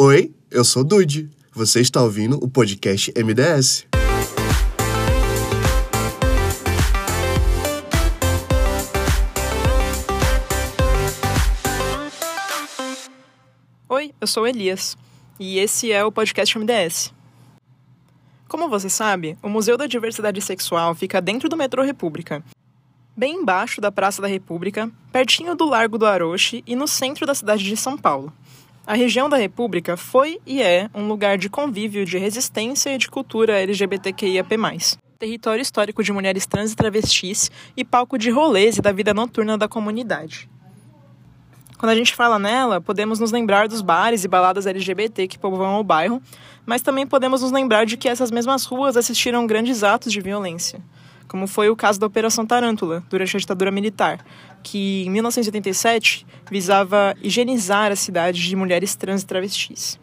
Oi, eu sou Dude. Você está ouvindo o podcast MDS. Oi, eu sou Elias e esse é o podcast MDS. Como você sabe, o Museu da Diversidade Sexual fica dentro do metrô República, bem embaixo da Praça da República, pertinho do Largo do Aroche e no centro da cidade de São Paulo. A região da República foi e é um lugar de convívio, de resistência e de cultura LGBTQIAP+. Território histórico de mulheres trans e travestis e palco de rolês e da vida noturna da comunidade. Quando a gente fala nela, podemos nos lembrar dos bares e baladas LGBT que povoam o bairro, mas também podemos nos lembrar de que essas mesmas ruas assistiram grandes atos de violência, como foi o caso da Operação Tarântula, durante a ditadura militar, que em 1987 visava higienizar a cidade de mulheres trans e travestis.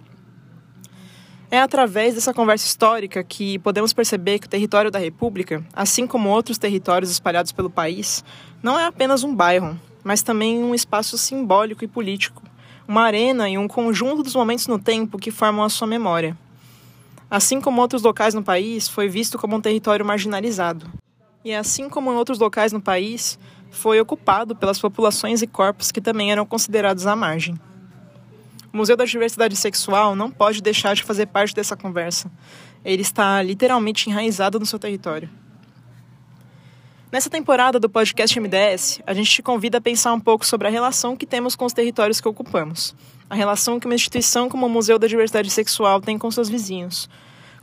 É através dessa conversa histórica que podemos perceber que o território da República, assim como outros territórios espalhados pelo país, não é apenas um bairro, mas também um espaço simbólico e político, uma arena e um conjunto dos momentos no tempo que formam a sua memória. Assim como outros locais no país, foi visto como um território marginalizado. E assim como em outros locais no país, foi ocupado pelas populações e corpos que também eram considerados à margem. O Museu da Diversidade Sexual não pode deixar de fazer parte dessa conversa. Ele está literalmente enraizado no seu território. Nessa temporada do podcast MDS, a gente te convida a pensar um pouco sobre a relação que temos com os territórios que ocupamos, a relação que uma instituição como o Museu da Diversidade Sexual tem com seus vizinhos.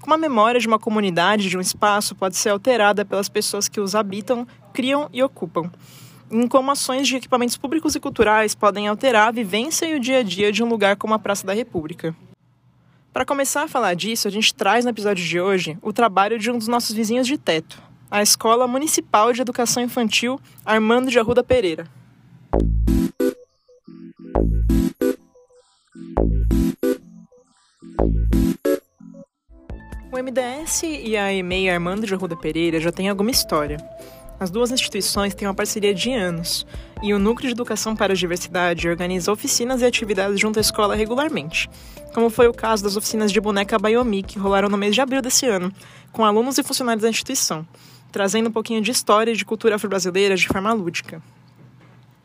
Como a memória de uma comunidade, de um espaço, pode ser alterada pelas pessoas que os habitam, criam e ocupam. Em como ações de equipamentos públicos e culturais podem alterar a vivência e o dia a dia de um lugar como a Praça da República. Para começar a falar disso, a gente traz no episódio de hoje o trabalho de um dos nossos vizinhos de teto, a Escola Municipal de Educação Infantil Armando de Arruda Pereira. MDS e a EMEI Armando de Arruda Pereira já têm alguma história. As duas instituições têm uma parceria de anos, e o Núcleo de Educação para a Diversidade organiza oficinas e atividades junto à escola regularmente, como foi o caso das oficinas de boneca Bayomi, que rolaram no mês de abril desse ano, com alunos e funcionários da instituição, trazendo um pouquinho de história e de cultura afro-brasileira de forma lúdica.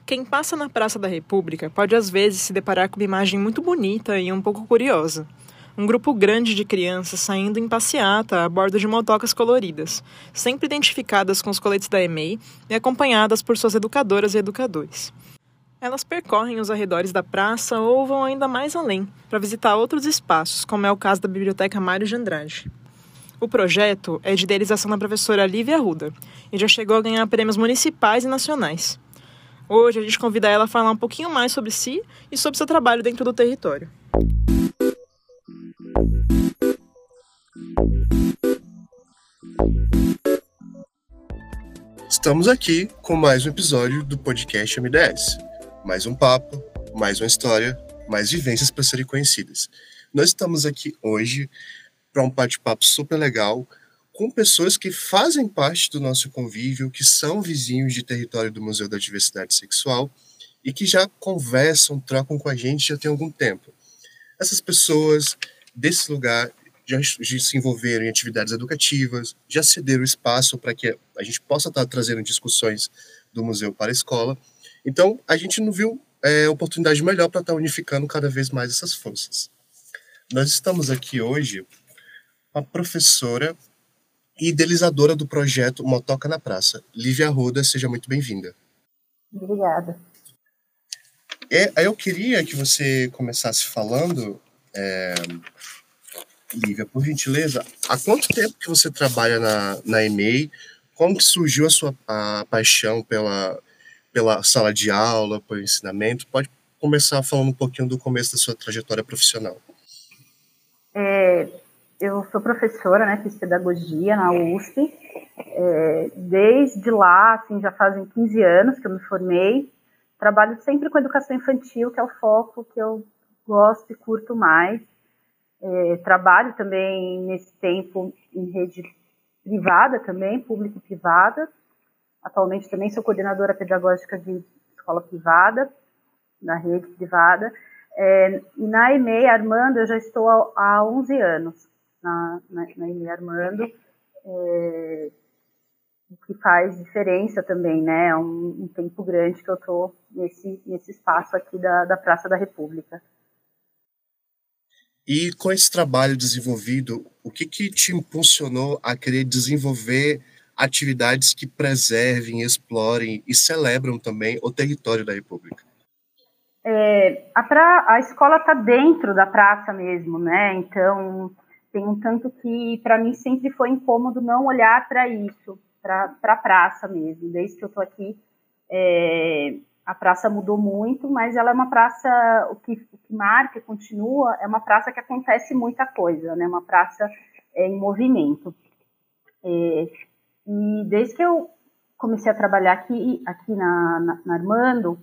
Quem passa na Praça da República pode às vezes se deparar com uma imagem muito bonita e um pouco curiosa. Um grupo grande de crianças saindo em passeata a bordo de motocas coloridas, sempre identificadas com os coletes da EMEI e acompanhadas por suas educadoras e educadores. Elas percorrem os arredores da praça ou vão ainda mais além, para visitar outros espaços, como é o caso da Biblioteca Mário de Andrade. O projeto é de idealização da professora Lívia Arruda e já chegou a ganhar prêmios municipais e nacionais. Hoje a gente convida ela a falar um pouquinho mais sobre si e sobre seu trabalho dentro do território. Estamos aqui com mais um episódio do podcast MDS. Mais um papo, mais uma história, mais vivências para serem conhecidas. Nós estamos aqui hoje para um bate-papo super legal com pessoas que fazem parte do nosso convívio, que são vizinhos de território do Museu da Diversidade Sexual e que já conversam, trocam com a gente já tem algum tempo. Essas pessoas desse lugar já, já se envolveram em atividades educativas, já cederam espaço para que a gente possa estar trazendo discussões do museu para a escola. Então, a gente não viu é, oportunidade melhor para estar unificando cada vez mais essas forças. Nós estamos aqui hoje a professora e idealizadora do projeto Motoca na Praça. Lívia Arruda, seja muito bem-vinda. Obrigada. É, eu queria que você começasse falando, é, Lívia, por gentileza, há quanto tempo que você trabalha na, na EMEI? Como que surgiu a sua a paixão pela, pela sala de aula, pelo ensinamento? Pode começar falando um pouquinho do começo da sua trajetória profissional. É, eu sou professora, né, fiz pedagogia na USP. É, desde lá, assim, já fazem 15 anos que eu me formei. Trabalho sempre com educação infantil, que é o foco que eu gosto e curto mais. É, trabalho também nesse tempo em rede privada também, pública e privada. Atualmente também sou coordenadora pedagógica de escola privada, na rede privada. É, e na EMEI Armando, eu já estou há, há 11 anos na, na, na EMEI Armando, é, o que faz diferença também, né? É um, um tempo grande que eu estou nesse, nesse espaço aqui da, da Praça da República. E com esse trabalho desenvolvido, o que, que te impulsionou a querer desenvolver atividades que preservem, explorem e celebram também o território da República? É, a, pra, a escola está dentro da praça mesmo, né? Então, tem um tanto que para mim sempre foi incômodo não olhar para isso, para a praça mesmo. Desde que eu estou aqui, é, a praça mudou muito, mas ela é uma praça, o que, o que marca, continua, é uma praça que acontece muita coisa, né? Uma praça é, em movimento. É, e desde que eu comecei a trabalhar aqui, aqui na, na, na Armando,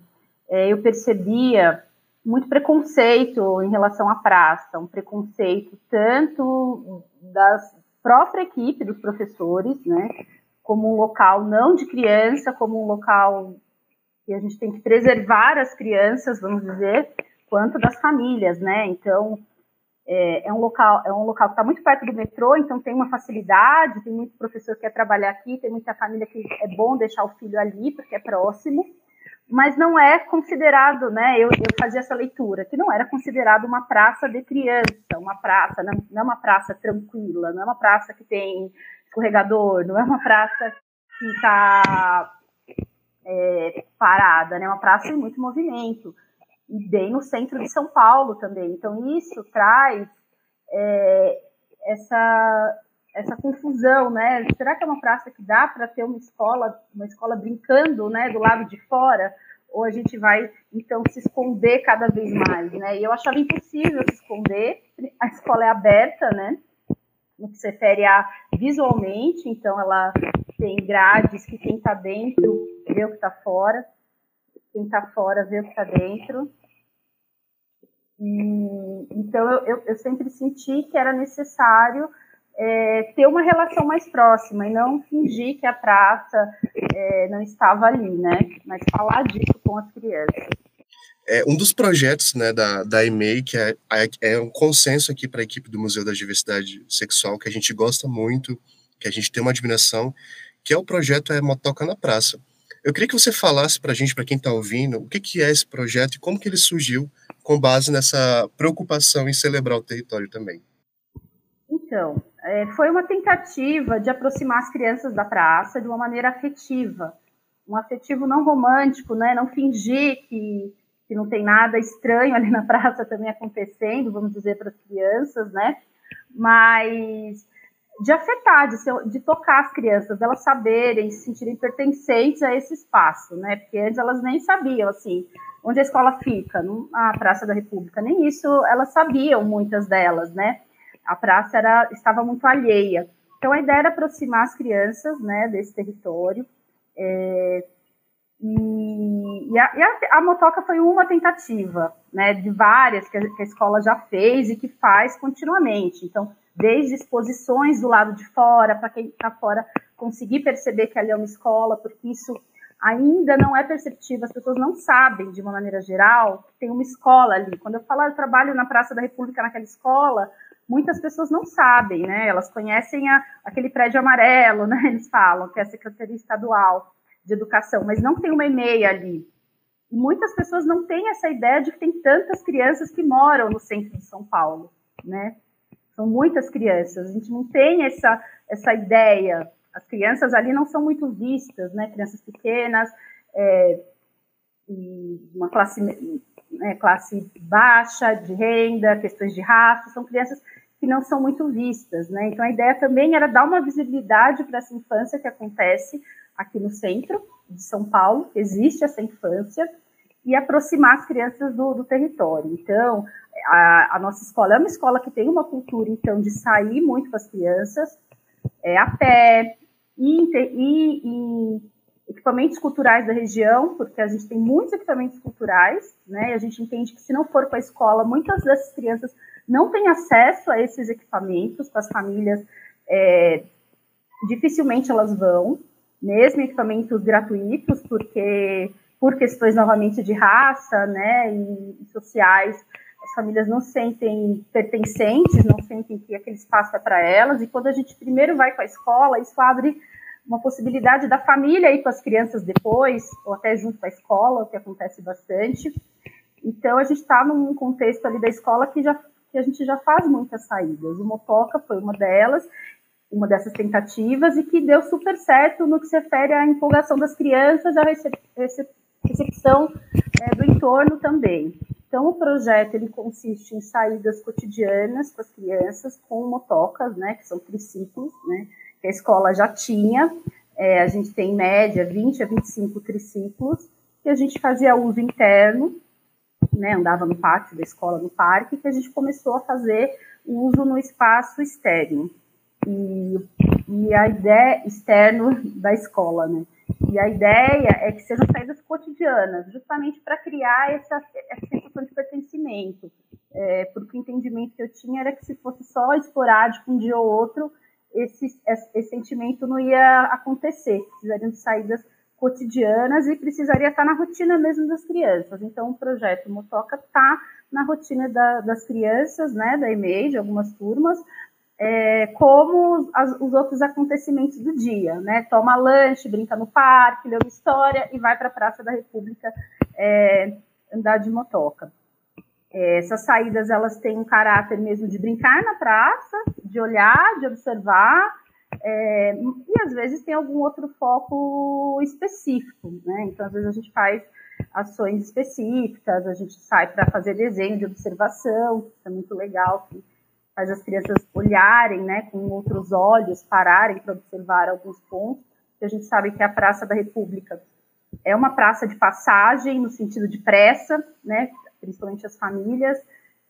é, eu percebia muito preconceito em relação à praça, um preconceito tanto da própria equipe dos professores, né, como um local não de criança, como um local que a gente tem que preservar as crianças, vamos dizer, quanto das famílias, né? Então é, é um local é um local que está muito perto do metrô, então tem uma facilidade, tem muito professor que quer trabalhar aqui, tem muita família que é bom deixar o filho ali porque é próximo mas não é considerado, né? Eu, eu, fazia essa leitura, que não era considerado uma praça de criança, uma praça, não, não, é uma praça tranquila, não é uma praça que tem escorregador, não é uma praça que está é, parada, né? Uma praça em muito movimento, e bem no centro de São Paulo também. Então, isso traz é, essa, essa confusão, né? Será que é uma praça que dá para ter uma escola, uma escola brincando, né, do lado de fora? Ou a gente vai então se esconder cada vez mais, né? E eu achava impossível se esconder. A escola é aberta, né? No que se refere a visualmente, então ela tem grades que quem está dentro vê o que está fora, quem está fora vê o que está dentro. E, então eu, eu, eu sempre senti que era necessário é, ter uma relação mais próxima e não fingir que a praça é, não estava ali, né? Mas falar disso com as crianças. É, um dos projetos né, da, da EMEI, que é, é um consenso aqui para a equipe do Museu da Diversidade Sexual, que a gente gosta muito, que a gente tem uma admiração, que é o projeto é Motoca na Praça. Eu queria que você falasse para a gente, para quem está ouvindo, o que, que é esse projeto e como que ele surgiu com base nessa preocupação em celebrar o território também. Então, é, foi uma tentativa de aproximar as crianças da praça de uma maneira afetiva, um afetivo não romântico, né? Não fingir que, que não tem nada estranho ali na praça também acontecendo, vamos dizer para as crianças, né? Mas de afetar, de, ser, de tocar as crianças, elas saberem, se sentirem pertencentes a esse espaço, né? Porque antes elas nem sabiam, assim, onde a escola fica, na Praça da República, nem isso elas sabiam, muitas delas, né? a praça era, estava muito alheia. Então, a ideia era aproximar as crianças né, desse território. É, e, a, e a, a, motoca foi uma tentativa, né, de várias que a, que a, escola já fez e que faz continuamente. Então, desde exposições do lado de fora, para quem está fora conseguir perceber que ali é uma escola, porque isso ainda não é perceptível, as pessoas não sabem, de uma maneira geral, que tem uma escola ali. Quando eu falo, ah, eu trabalho na Praça da República naquela escola, muitas pessoas não sabem, né? Elas conhecem a, aquele prédio amarelo, né? Eles falam que é a Secretaria Estadual de Educação, mas não tem uma e-mail ali. E muitas pessoas não têm essa ideia de que tem tantas crianças que moram no centro de São Paulo, né? São muitas crianças. A gente não tem essa essa ideia. As crianças ali não são muito vistas, né? Crianças pequenas, é, uma classe né, classe baixa, de renda, questões de raça, são crianças que não são muito vistas, né? Então a ideia também era dar uma visibilidade para essa infância que acontece aqui no centro de São Paulo, existe essa infância, e aproximar as crianças do, do território. Então, a, a, nossa escola é uma escola que tem uma cultura, então, de sair muito com as crianças, é, a pé, e, equipamentos culturais da região, porque a gente tem muitos equipamentos culturais, né? E a gente entende que se não for para a escola, muitas dessas crianças não têm acesso a esses equipamentos, para as famílias, é, dificilmente elas vão, mesmo equipamentos gratuitos, porque por questões novamente de raça, né, e, sociais, as famílias não sentem pertencentes, não sentem que aquele espaço é para elas, e quando a gente primeiro vai com a escola, isso abre uma possibilidade da família ir com as crianças depois, ou até junto com a escola, o que acontece bastante. Então, a gente está num contexto ali da escola que, já, que a gente já faz muitas saídas. O Motoca foi uma delas, uma dessas tentativas, e que deu super certo no que se refere à empolgação das crianças, à recepção é, do entorno também. Então, o projeto ele consiste em saídas cotidianas com as crianças, com motocas, né, que são triciclos, né, que a escola já tinha. É, a gente tem, em média, 20 a 25 triciclos, que a gente fazia uso interno, né, andava no pátio da escola, no parque, que a gente começou a fazer uso no espaço externo. E, e a ideia externo da escola, né? E a ideia é que sejam saídas cotidianas, justamente para criar essa, essa sensação de pertencimento. É, porque o entendimento que eu tinha era que se fosse só esporádico um dia ou outro, esse, esse, sentimento não ia acontecer. Precisariam de saídas cotidianas e precisaria estar na rotina mesmo das crianças. Então, o projeto Motoca está na rotina da, das crianças, né, da EMEI, de algumas turmas, é, como as, os outros acontecimentos do dia, né? Toma lanche, brinca no parque, lê uma história e vai para a Praça da República é, andar de motoca. É, essas saídas elas têm um caráter mesmo de brincar na praça, de olhar, de observar, é, e às vezes tem algum outro foco específico, né? Então, às vezes a gente faz ações específicas, a gente sai para fazer desenho de observação, que é muito legal, que faz as crianças olharem, né, com outros olhos, pararem para observar alguns pontos. a gente sabe que a Praça da República é uma praça de passagem no sentido de pressa, né, principalmente as famílias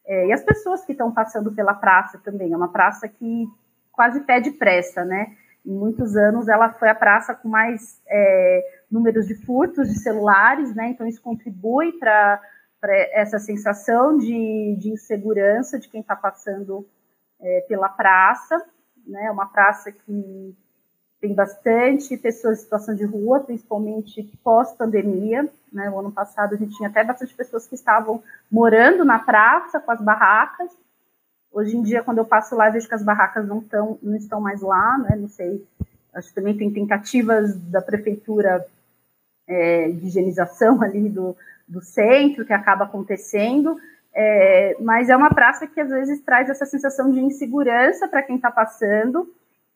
é, e as pessoas que estão passando pela praça também. É uma praça que quase pede pressa, né? Em muitos anos ela foi a praça com mais é, números de furtos de celulares, né? Então isso contribui para essa sensação de, de, insegurança de quem está passando é, pela praça, né? Uma praça que tem bastante pessoas em situação de rua, principalmente pós-pandemia. Né? O ano passado a gente tinha até bastante pessoas que estavam morando na praça com as barracas, Hoje em dia, quando eu passo lá, vejo que as barracas não, tão, não estão mais lá, né? Não sei, acho que também tem tentativas da prefeitura é, de higienização ali do, do centro, que acaba acontecendo, é, mas é uma praça que às vezes traz essa sensação de insegurança para quem está passando,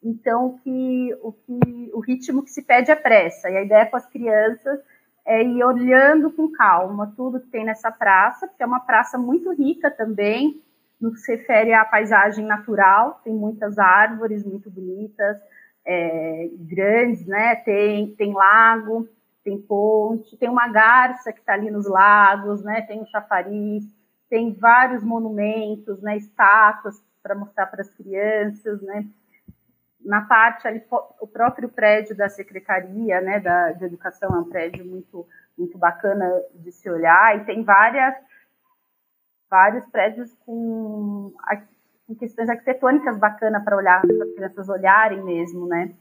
então que o, que o ritmo que se pede é pressa, e a ideia com as crianças é ir olhando com calma tudo que tem nessa praça, porque é uma praça muito rica também, no que se refere à paisagem natural, tem muitas árvores muito bonitas, é, grandes, né? Tem, tem lago, tem ponte, tem uma garça que está ali nos lagos, né? Tem um chafariz, tem vários monumentos, né? Estátuas para mostrar para as crianças, né? Na parte ali, o próprio prédio da secretaria, né? Da de educação é um prédio muito muito bacana de se olhar e tem várias vários prédios com, com questões arquitetônicas bacanas para olhar, para as crianças olharem mesmo, né?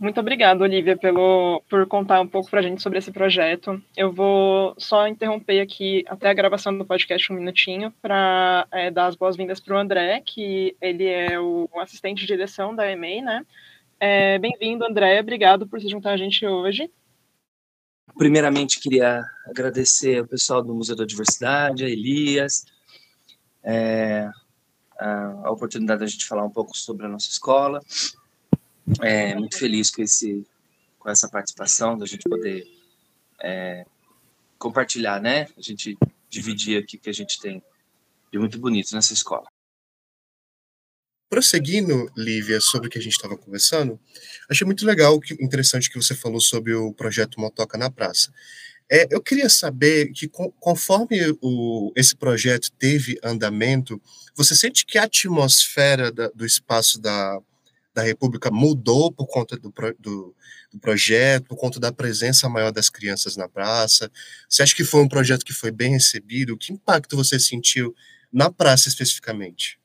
Muito obrigada, Olivia, pelo, por contar um pouco para a gente sobre esse projeto. Eu vou só interromper aqui até a gravação do podcast um minutinho para é, dar as boas-vindas para o André, que ele é o assistente de direção da EMEI, né? É, Bem-vindo, André. Obrigado por se juntar a gente hoje. Primeiramente, queria agradecer ao pessoal do Museu da Diversidade, a Elias, é, a, a, oportunidade da gente falar um pouco sobre a nossa escola. É, muito feliz com, esse, com essa participação, da gente poder é, compartilhar, né? A gente dividir aqui o que a gente tem de muito bonito nessa escola. Prosseguindo, Lívia, sobre o que a gente estava conversando, achei muito legal, que, interessante que você falou sobre o projeto Motoca na Praça. É, eu queria saber que, conforme o, esse projeto teve andamento, você sente que a atmosfera da, do espaço da, da República mudou por conta do, do, do, projeto, por conta da presença maior das crianças na praça? Você acha que foi um projeto que foi bem recebido? Que impacto você sentiu na praça especificamente?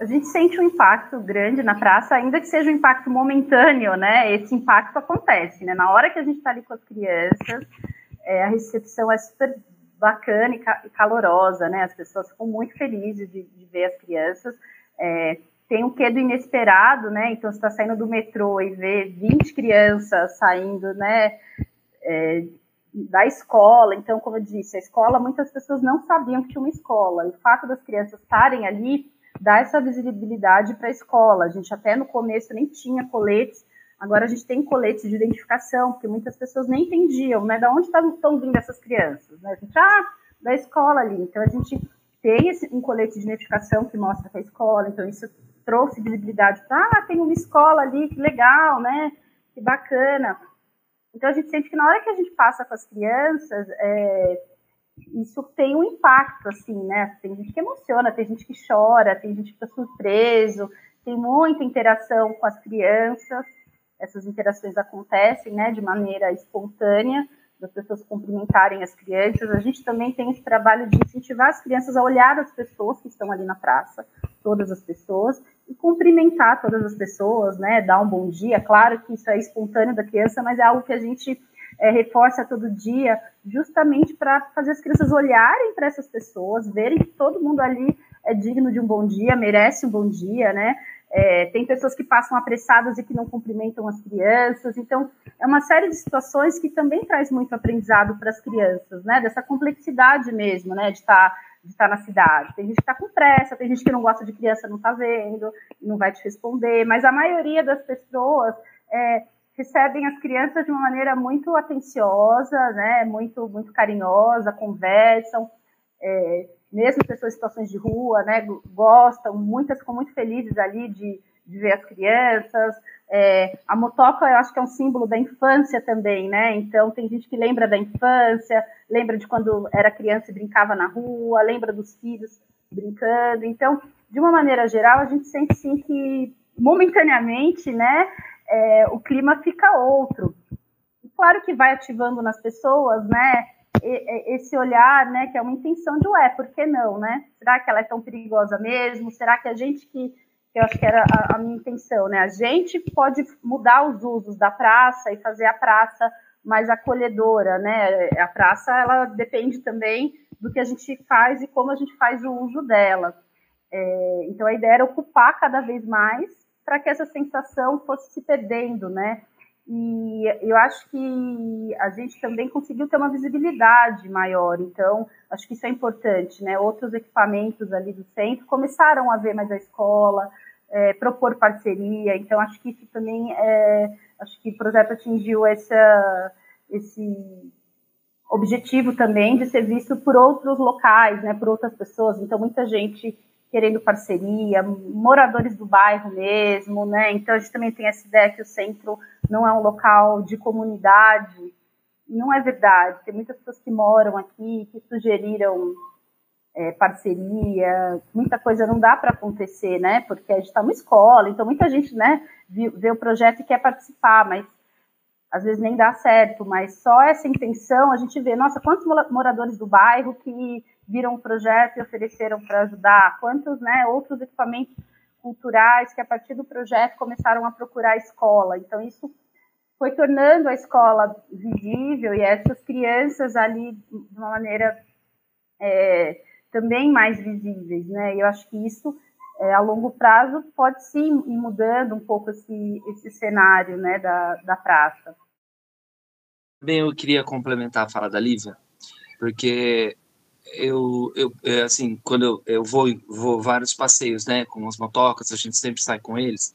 a gente sente um impacto grande na praça, ainda que seja um impacto momentâneo, né? Esse impacto acontece, né? Na hora que a gente está ali com as crianças, é, a recepção é super bacana e, calorosa, né? As pessoas ficam muito felizes de, de ver as crianças. É, tem um quê do inesperado, né? Então, você está saindo do metrô e vê 20 crianças saindo, né? É, da escola. Então, como eu disse, a escola, muitas pessoas não sabiam que tinha uma escola. E o fato das crianças estarem ali dá essa visibilidade para a escola. A gente até no começo nem tinha coletes, agora a gente tem coletes de identificação, porque muitas pessoas nem entendiam, né? Da onde estão vindo essas crianças? Né? A gente, ah, da escola ali. Então, a gente tem esse, um colete de identificação que mostra que é a escola, então isso trouxe visibilidade para, ah, tem uma escola ali, que legal, né? Que bacana. Então a gente sente que na hora que a gente passa com as crianças, é, isso tem um impacto, assim, né? Tem gente que emociona, tem gente que chora, tem gente que fica surpreso, tem muita interação com as crianças. Essas interações acontecem, né, de maneira espontânea, das pessoas cumprimentarem as crianças. A gente também tem esse trabalho de incentivar as crianças a olhar as pessoas que estão ali na praça, todas as pessoas, e cumprimentar todas as pessoas, né? Dar um bom dia. Claro que isso é espontâneo da criança, mas é algo que a gente é, reforça todo dia, justamente para fazer as crianças olharem para essas pessoas, verem que todo mundo ali é digno de um bom dia, merece um bom dia, né? É, tem pessoas que passam apressadas e que não cumprimentam as crianças. Então, é uma série de situações que também traz muito aprendizado para as crianças, né? Dessa complexidade mesmo, né? De estar tá de estar na cidade. Tem gente que está com pressa, tem gente que não gosta de criança, não está vendo, não vai te responder, mas a maioria das pessoas é, recebem as crianças de uma maneira muito atenciosa, né, muito, muito carinhosa, conversam, é, mesmo pessoas em situações de rua, né, gostam, muitas ficam muito felizes ali de, de ver as crianças, é, a motoca, eu acho que é um símbolo da infância também, né? Então, tem gente que lembra da infância, lembra de quando era criança e brincava na rua, lembra dos filhos brincando. Então, de uma maneira geral, a gente sente sim que, momentaneamente, né, é, o clima fica outro. E claro que vai ativando nas pessoas, né, esse olhar, né, que é uma intenção de, ué, por que não, né? Será que ela é tão perigosa mesmo? Será que a gente que eu acho que era a, a, minha intenção, né? A gente pode mudar os usos da praça e fazer a praça mais acolhedora, né? A praça, ela depende também do que a gente faz e como a gente faz o uso dela. É, então, a ideia era ocupar cada vez mais para que essa sensação fosse se perdendo, né? E eu acho que a gente também conseguiu ter uma visibilidade maior, então acho que isso é importante, né? Outros equipamentos ali do centro começaram a ver mais a escola, é, propor parceria, então acho que isso também é, acho que o projeto atingiu essa, esse objetivo também de ser visto por outros locais, né? Por outras pessoas, então muita gente querendo parceria, moradores do bairro mesmo, né? Então a gente também tem essa ideia que o centro não é um local de comunidade. Não é verdade. Tem muitas pessoas que moram aqui, que sugeriram é, parceria, muita coisa não dá para acontecer, né? Porque a gente está numa escola, então muita gente, né, vê o projeto e quer participar, mas às vezes nem dá certo. Mas só essa intenção a gente vê, nossa, quantos moradores do bairro que viram o projeto e ofereceram para ajudar, quantos né, outros equipamentos culturais que a partir do projeto começaram a procurar a escola. Então isso foi tornando a escola visível e essas crianças ali de uma maneira é, também mais visíveis, né? Eu acho que isso é, a longo prazo pode sim ir mudando um pouco esse, esse cenário, né, da, da praça. Bem, eu queria complementar a fala da Lívia, porque eu, eu é, assim, quando eu, eu vou, vou vários passeios, né, com as motocas, a gente sempre sai com eles,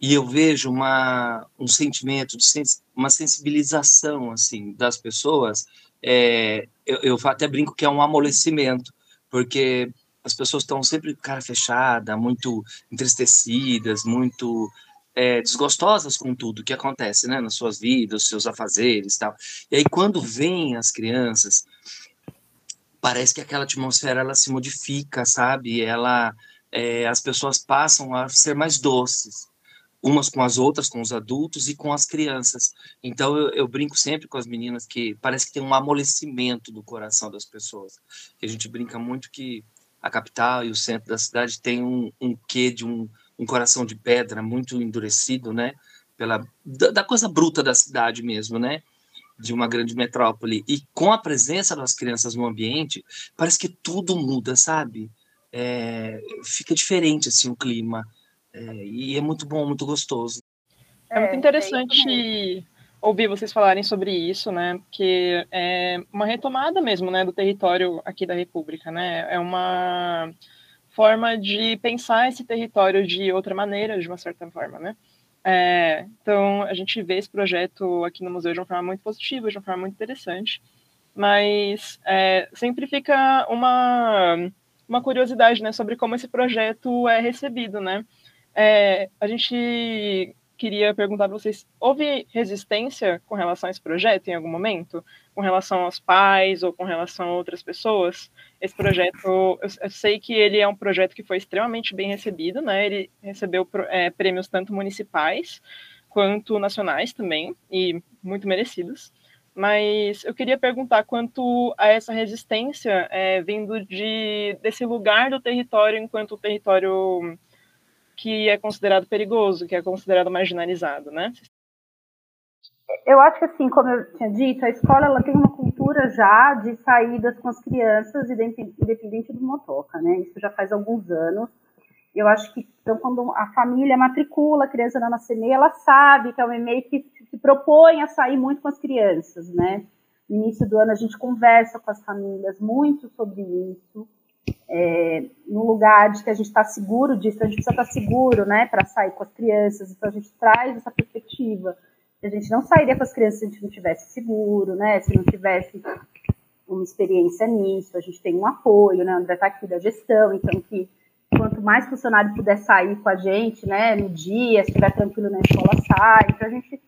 e eu vejo uma, um sentimento, de sens, uma sensibilização, assim, das pessoas, é, eu, eu até brinco que é um amolecimento, porque as pessoas estão sempre cara fechada, muito entristecidas, muito é, desgostosas com tudo que acontece, né, nas suas vidas, seus afazeres, tal. E aí quando vêm as crianças parece que aquela atmosfera ela se modifica, sabe? Ela, é, as pessoas passam a ser mais doces, umas com as outras, com os adultos e com as crianças. Então eu, eu, brinco sempre com as meninas que parece que tem um amolecimento do coração das pessoas. A gente brinca muito que a capital e o centro da cidade tem um, um quê de um, um coração de pedra muito endurecido, né? Pela da, da coisa bruta da cidade mesmo, né? De uma grande metrópole e com a presença das crianças no ambiente, parece que tudo muda, sabe? É, fica diferente assim o clima é, e é muito bom, muito gostoso. É muito é, interessante ouvir vocês falarem sobre isso, né? Porque é uma retomada mesmo, né, do território aqui da República, né? É uma forma de pensar esse território de outra maneira, de uma certa forma, né? É, então, a gente vê esse projeto aqui no museu de uma forma muito positiva, de uma forma muito interessante, mas é, sempre fica uma, uma curiosidade né, sobre como esse projeto é recebido. Né? É, a gente queria perguntar para vocês: houve resistência com relação a esse projeto em algum momento? Com relação aos pais ou com relação a outras pessoas? Esse projeto, eu, eu sei que ele é um projeto que foi extremamente bem recebido, né? Ele recebeu é, prêmios tanto municipais quanto nacionais também, e muito merecidos. Mas eu queria perguntar quanto a essa resistência é, vindo de, desse lugar do território enquanto território que é considerado perigoso, que é considerado marginalizado, né? Eu acho que assim, como eu tinha dito, a escola ela tem uma cultura já de saídas com as crianças, independente do motoca, né? Isso já faz alguns anos. Eu acho que então quando a família matricula a criança na CMEI, ela sabe que é um e-mail que se propõe a sair muito com as crianças, né? No início do ano a gente conversa com as famílias muito sobre isso é, no lugar de que a gente está seguro disso, a gente precisa estar tá seguro, né, para sair com as crianças, então a gente traz essa perspectiva. A gente não sairia com as crianças se a gente não tivesse seguro, né, se não tivesse uma experiência nisso, a gente tem um apoio, né, o André está aqui da gestão, então que quanto mais funcionário puder sair com a gente, né, no dia, se estiver tranquilo na escola, sai, então a gente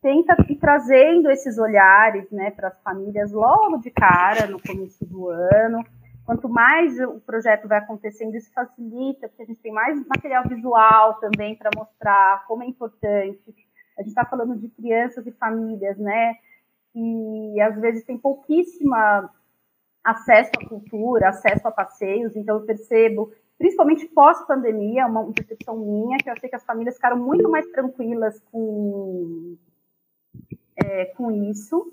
tenta ir trazendo esses olhares, né, para as famílias logo de cara, no começo do ano, Quanto mais o projeto vai acontecendo, isso facilita, porque a gente tem mais material visual também para mostrar como é importante. A gente está falando de crianças e famílias, né? E às vezes tem pouquíssima acesso à cultura, acesso a passeios, então eu percebo, principalmente pós-pandemia, uma percepção minha, que eu achei que as famílias ficaram muito mais tranquilas com, é, com isso,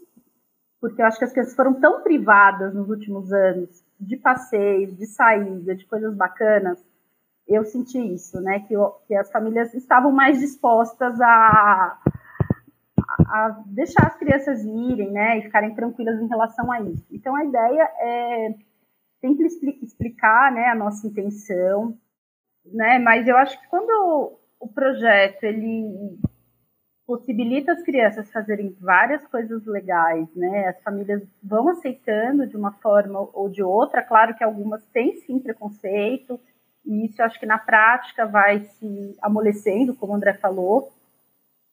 porque eu acho que as crianças foram tão privadas nos últimos anos de passeios, de saída, de coisas bacanas, eu senti isso, né? Que, que as famílias estavam mais dispostas a, a deixar as crianças irem, né? E ficarem tranquilas em relação a isso. Então a ideia é sempre explicar, né? A nossa intenção, né? Mas eu acho que quando o projeto ele possibilita as crianças fazerem várias coisas legais, né? As famílias vão aceitando de uma forma ou de outra. Claro que algumas têm sim preconceito, e isso eu acho que na prática vai se amolecendo, como o André falou.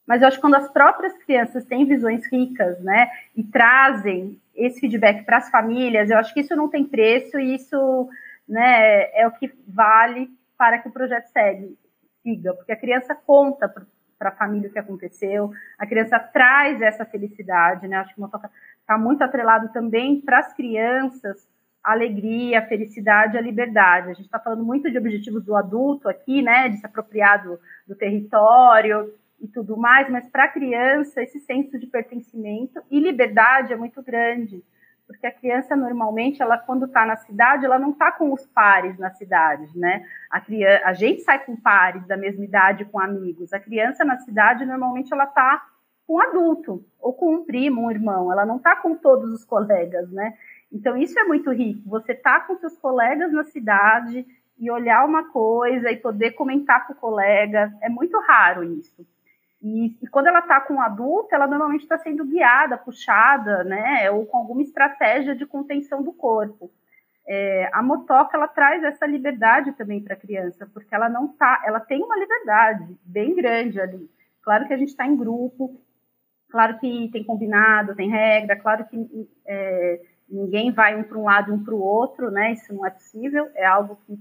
Mas eu acho que quando as próprias crianças têm visões ricas, né, e trazem esse feedback para as famílias, eu acho que isso não tem preço e isso, né, é o que vale para que o projeto segue, siga, porque a criança conta para a família o que aconteceu. A criança traz essa felicidade, né? Acho que o Motoca está muito atrelado também para as crianças a alegria, a felicidade, a liberdade. A gente está falando muito de objetivos do adulto aqui, né? De se apropriar do, do território e tudo mais, mas para a criança esse senso de pertencimento e liberdade é muito grande porque a criança normalmente, ela quando está na cidade, ela não está com os pares na cidade, né? A, criança, a gente sai com pares da mesma idade, com amigos. A criança na cidade, normalmente, ela está com um adulto, ou com um primo, um irmão. Ela não está com todos os colegas, né? Então, isso é muito rico. Você tá com seus colegas na cidade e olhar uma coisa e poder comentar com o colega. É muito raro isso. E, e, quando ela está com um adulto, ela normalmente está sendo guiada, puxada, né, ou com alguma estratégia de contenção do corpo. É, a motoca ela traz essa liberdade também para a criança, porque ela não tá, ela tem uma liberdade bem grande ali. Claro que a gente está em grupo, claro que tem combinado, tem regra, claro que é, ninguém vai um para um lado e um para o outro, né? Isso não é possível, é algo que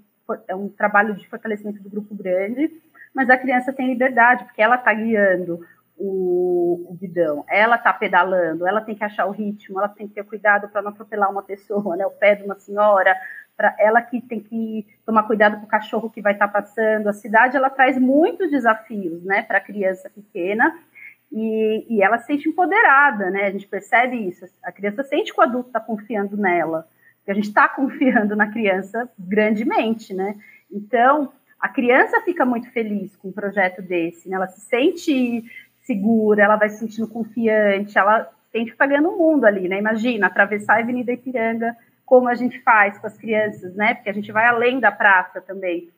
é um trabalho de fortalecimento do grupo grande. Mas a criança tem liberdade, porque ela está guiando o, o guidão, ela está pedalando, ela tem que achar o ritmo, ela tem que ter cuidado para não atropelar uma pessoa, né, o pé de uma senhora, para ela que tem que tomar cuidado com o cachorro que vai estar tá passando. A cidade ela traz muitos desafios, né, para a criança pequena E, e ela se sente empoderada, né? A gente percebe isso. A criança sente que o adulto está confiando nela, que a gente está confiando na criança grandemente, né? Então, a criança fica muito feliz com um projeto desse, né? Ela se sente segura, ela vai se sentindo confiante, ela sente que está ganhando o mundo ali, né? Imagina, atravessar a Avenida Ipiranga, como a gente faz com as crianças, né? Porque a gente vai além da praça também.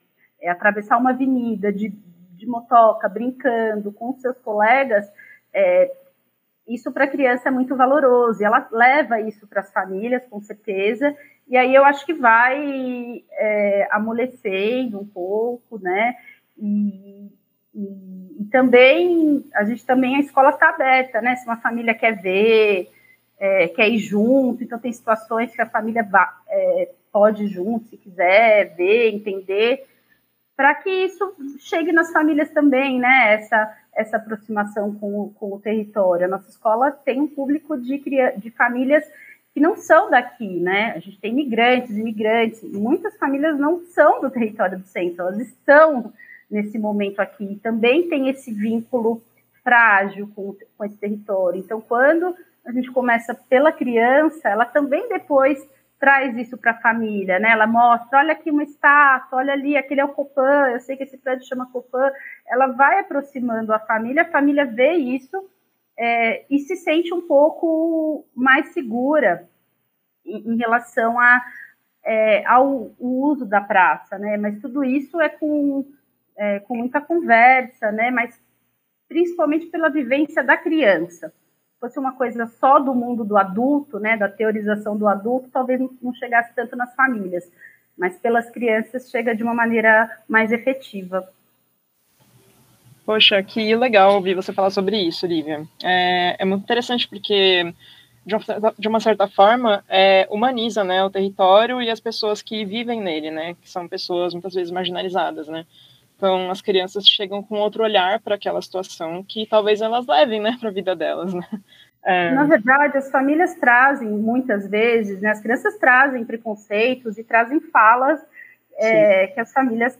É atravessar uma avenida de, de motoca, brincando com seus colegas, é, isso para a criança é muito valoroso. E ela leva isso para as famílias, com certeza. E aí eu acho que vai é, amolecendo um pouco, né? E, e, e, também a gente também a escola está aberta, né? Se uma família quer ver, é, quer ir junto, então tem situações que a família é, pode ir junto, se quiser ver, entender para que isso chegue nas famílias também, né? Essa, essa aproximação com, com o território. A nossa escola tem um público de, de famílias que não são daqui, né? A gente tem imigrantes, imigrantes, muitas famílias não são do território do centro, elas estão nesse momento aqui. Também tem esse vínculo frágil com, com esse território. Então, quando a gente começa pela criança, ela também depois traz isso para a família, né? Ela mostra, olha aqui uma estátua, olha ali, aquele é o Copan, eu sei que esse prédio chama Copan. Ela vai aproximando a família, a família vê isso é, e se sente um pouco mais segura em, em relação a, é, ao uso da praça, né? Mas tudo isso é com, é, com muita conversa, né? Mas principalmente pela vivência da criança fosse uma coisa só do mundo do adulto, né, da teorização do adulto, talvez não chegasse tanto nas famílias, mas pelas crianças chega de uma maneira mais efetiva. Poxa, que legal ouvir você falar sobre isso, Lívia. É, é muito interessante porque, de uma, de uma certa forma, é, humaniza né, o território e as pessoas que vivem nele, né, que são pessoas muitas vezes marginalizadas, né. Então, as crianças chegam com outro olhar para aquela situação que talvez elas levem, né, para a vida delas, né? É... Na verdade, as famílias trazem, muitas vezes, né, as crianças trazem preconceitos e trazem falas é, que as famílias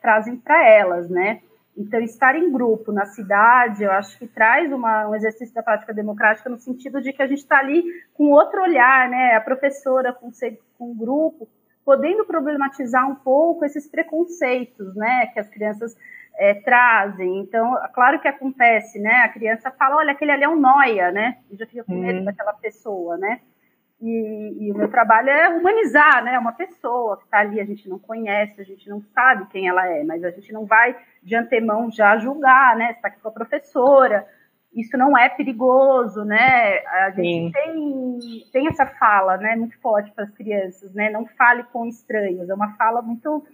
trazem para elas, né? Então, estar em grupo na cidade, eu acho que traz uma, um exercício da prática democrática no sentido de que a gente está ali com outro olhar, né? A professora com, com um grupo, podendo problematizar um pouco esses preconceitos, né, que as crianças é, trazem. Então, claro que acontece, né, a criança fala, olha, aquele ali é um noia, né, e já fica com medo hum. daquela pessoa, né, e, e, o meu trabalho é humanizar, né, uma pessoa que está ali, a gente não conhece, a gente não sabe quem ela é, mas a gente não vai de antemão já julgar, né, está aqui com a professora, isso não é perigoso, né? A gente tem, tem essa fala, né, muito forte para as crianças, né? Não fale com estranhos, é uma fala muito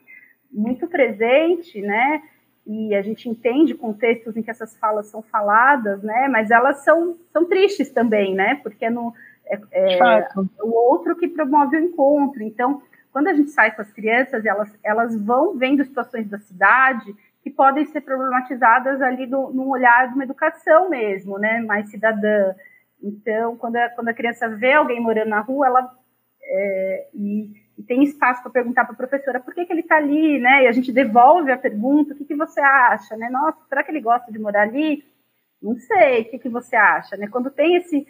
muito presente, né? E a gente entende contextos em que essas falas são faladas, né? Mas elas são, são tristes também, né? Porque é, no, é, é o outro que promove o encontro. Então, quando a gente sai com as crianças, elas, elas vão vendo situações da cidade que podem ser problematizadas ali no, olhar de uma educação mesmo, né, mais cidadã. Então, quando a, quando a criança vê alguém morando na rua, ela é, e, e, tem espaço para perguntar para a professora por que, que ele está ali, né? E a gente devolve a pergunta, o que, que você acha, né? Nossa, será que ele gosta de morar ali? Não sei, o que, que você acha, né? Quando tem esse,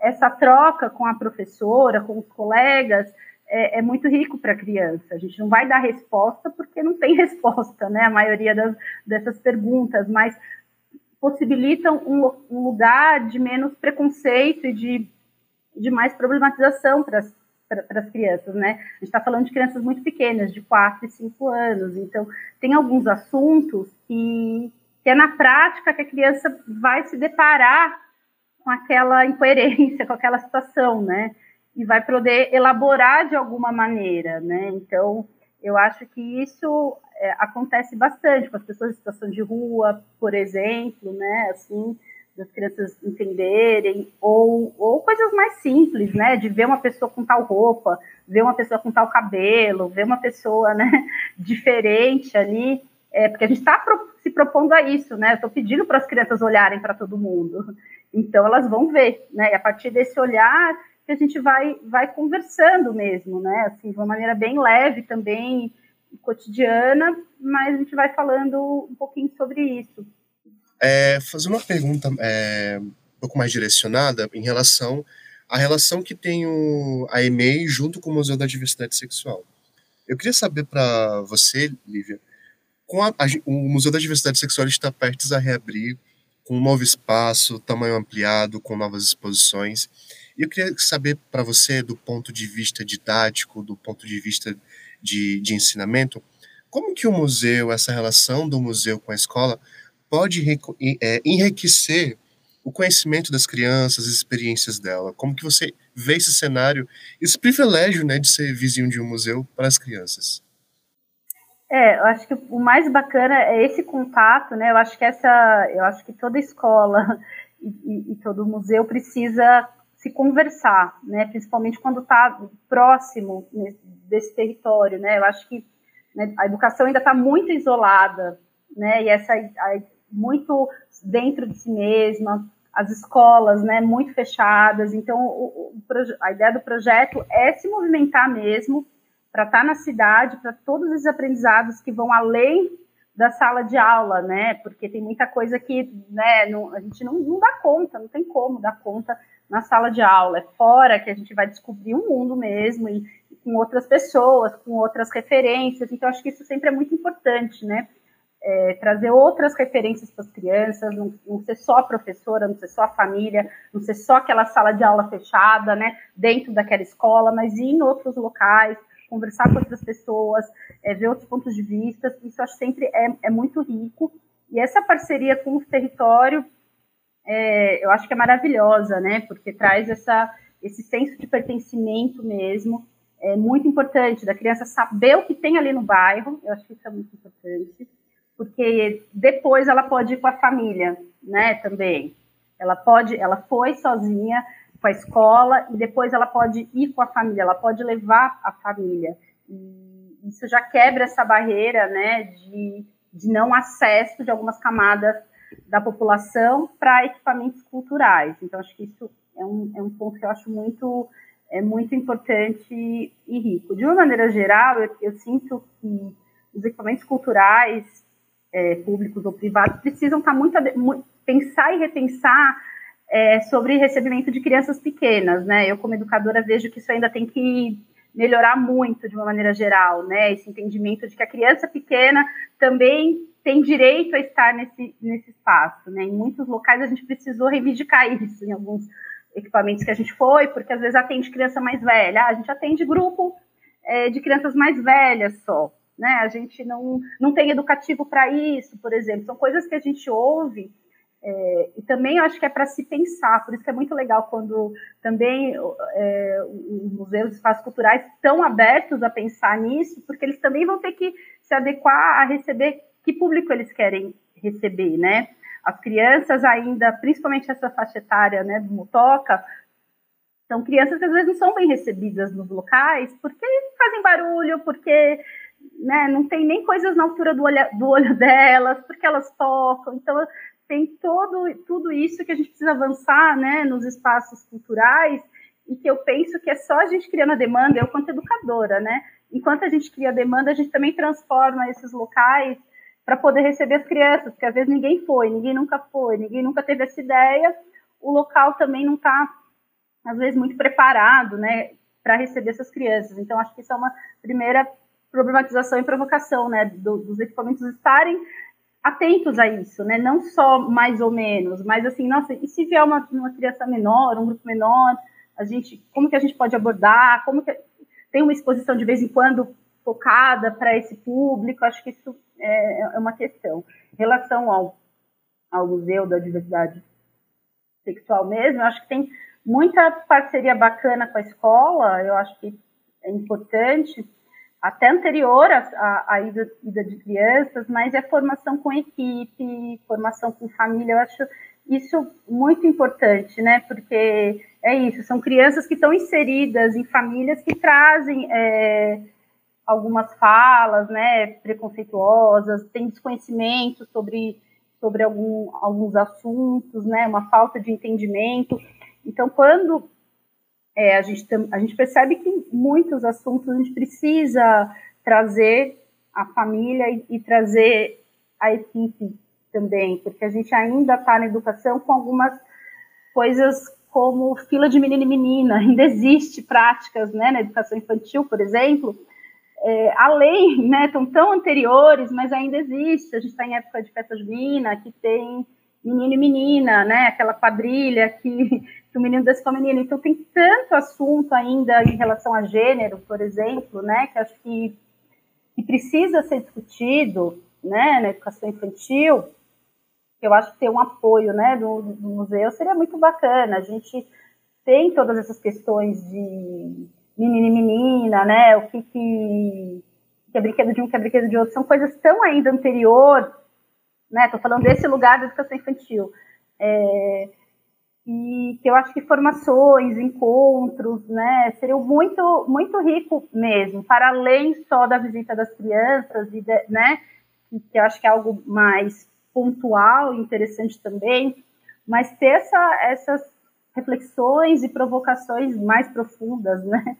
essa troca com a professora, com os colegas, é, é muito rico para a criança. A gente não vai dar resposta porque não tem resposta, né? A maioria das, dessas perguntas, mas possibilitam um, um lugar de menos preconceito e de, de mais problematização para as crianças, né? A gente está falando de crianças muito pequenas, de 4 e 5 anos, então tem alguns assuntos que, que é na prática que a criança vai se deparar com aquela incoerência, com aquela situação, né? E vai poder elaborar de alguma maneira, né? Então, eu acho que isso é, acontece bastante com as pessoas em situação de rua, por exemplo, né? Assim, das crianças entenderem, ou, ou coisas mais simples, né? De ver uma pessoa com tal roupa, ver uma pessoa com tal cabelo, ver uma pessoa, né, diferente ali, é, porque a gente está pro, se propondo a isso, né? Estou pedindo para as crianças olharem para todo mundo, então elas vão ver, né? E a partir desse olhar que a gente vai, vai conversando mesmo, né? Assim, de uma maneira bem leve também, cotidiana, mas a gente vai falando um pouquinho sobre isso. é, fazer uma pergunta é, um pouco mais direcionada em relação à relação que tem o, a EMEI junto com o Museu da Diversidade Sexual. Eu queria saber para você, Lívia, com a, a, o Museu da Diversidade Sexual está perto a reabrir com um novo espaço, tamanho ampliado, com novas exposições. E eu queria saber para você, do ponto de vista didático, do ponto de vista de, de ensinamento, como que o museu, essa relação do museu com a escola, pode é, enriquecer o conhecimento das crianças, as experiências dela? Como que você vê esse cenário, esse privilégio né, de ser vizinho de um museu para as crianças? É, eu acho que o mais bacana é esse contato, né? Eu acho que essa, eu acho que toda escola e, e, e todo museu precisa se conversar, né? Principalmente quando está próximo desse território, né? Eu acho que né, a educação ainda está muito isolada, né? E essa a, muito dentro de si mesma, as escolas, né? Muito fechadas. Então, o, o, a ideia do projeto é se movimentar mesmo para estar tá na cidade, para todos os aprendizados que vão além da sala de aula, né? Porque tem muita coisa que né, não, a gente não, não dá conta, não tem como dar conta na sala de aula. É fora que a gente vai descobrir um mundo mesmo e, e com outras pessoas, com outras referências. Então, acho que isso sempre é muito importante, né? É, trazer outras referências para as crianças, não, não, ser só a professora, não ser só a família, não ser só aquela sala de aula fechada, né, dentro daquela escola, mas ir em outros locais, conversar com outras pessoas, é, ver outros pontos de vista, isso acho sempre é, é muito rico. E essa parceria com o território, é, eu acho que é maravilhosa, né? Porque traz essa, esse senso de pertencimento mesmo, é muito importante, da criança saber o que tem ali no bairro, eu acho que isso é muito importante, porque depois ela pode ir com a família, né, também. Ela pode, ela foi sozinha, com a escola e depois ela pode ir com a família, ela pode levar a família. E isso já quebra essa barreira, né, de, de não acesso de algumas camadas da população para equipamentos culturais. Então, acho que isso é um, é um ponto que eu acho muito, é muito importante e rico. De uma maneira geral, eu, eu sinto que os equipamentos culturais, é, públicos ou privados, precisam estar muito, muito pensar e repensar é, sobre recebimento de crianças pequenas, né? Eu, como educadora, vejo que isso ainda tem que melhorar muito de uma maneira geral, né? Esse entendimento de que a criança pequena também tem direito a estar nesse, nesse espaço, né? Em muitos locais a gente precisou reivindicar isso, em alguns equipamentos que a gente foi, porque às vezes atende criança mais velha, ah, a gente atende grupo é, de crianças mais velhas só, né? A gente não, não tem educativo para isso, por exemplo, são coisas que a gente ouve é, e também acho que é para se pensar, por isso que é muito legal quando também é, os museus, os espaços culturais estão abertos a pensar nisso, porque eles também vão ter que se adequar a receber que público eles querem receber, né? As crianças ainda, principalmente essa faixa etária né, do Motoca, são crianças que às vezes não são bem recebidas nos locais, porque fazem barulho, porque né, não tem nem coisas na altura do olho, do olho delas, porque elas tocam. Então, tem todo, tudo isso que a gente precisa avançar né, nos espaços culturais e que eu penso que é só a gente criando a demanda, eu quanto educadora, né? Enquanto a gente cria a demanda, a gente também transforma esses locais para poder receber as crianças, porque às vezes ninguém foi, ninguém nunca foi, ninguém nunca teve essa ideia, o local também não está, às vezes, muito preparado, né, para receber essas crianças. Então, acho que isso é uma primeira problematização e provocação, né, do, dos equipamentos estarem atentos a isso, né? Não só mais ou menos, mas assim, nossa, e se vier uma, uma criança menor, um grupo menor, a gente, como que a gente pode abordar? Como que tem uma exposição de vez em quando focada para esse público? Acho que isso é, é uma questão. Em relação ao, ao Museu da Diversidade Sexual mesmo, acho que tem muita parceria bacana com a escola, eu acho que é importante até anterior à, à ida, ida, de crianças, mas é formação com equipe, formação com família, eu acho isso muito importante, né? Porque é isso, são crianças que estão inseridas em famílias que trazem é, algumas falas, né, preconceituosas, tem desconhecimento sobre, sobre algum, alguns assuntos, né, uma falta de entendimento. Então, quando é, a, gente, a gente percebe que muitos assuntos a gente precisa trazer a família e, e trazer a equipe também, porque a gente ainda está na educação com algumas coisas como fila de menino e menina, ainda existe práticas né, na educação infantil, por exemplo, é, além, né, estão tão anteriores, mas ainda existe. A gente está em época de festa junina, que tem menino e menina, né, aquela quadrilha que, que o menino dança com a menina. Então tem tanto assunto ainda em relação a gênero, por exemplo, né, que acho que, que precisa ser discutido, né, na educação infantil, eu acho que ter um apoio, né, do, do museu seria muito bacana. A gente tem todas essas questões de menino e menina, né? O que, que, que é brinquedo de um, que é brinquedo de outro, são coisas tão ainda anterior, né? Estou falando desse lugar da educação infantil. É, e que eu acho que formações, encontros, né, seriam muito, muito rico mesmo, para além só da visita das crianças, e de, né, que eu acho que é algo mais pontual, interessante também, mas ter essa, essas reflexões e provocações mais profundas, né,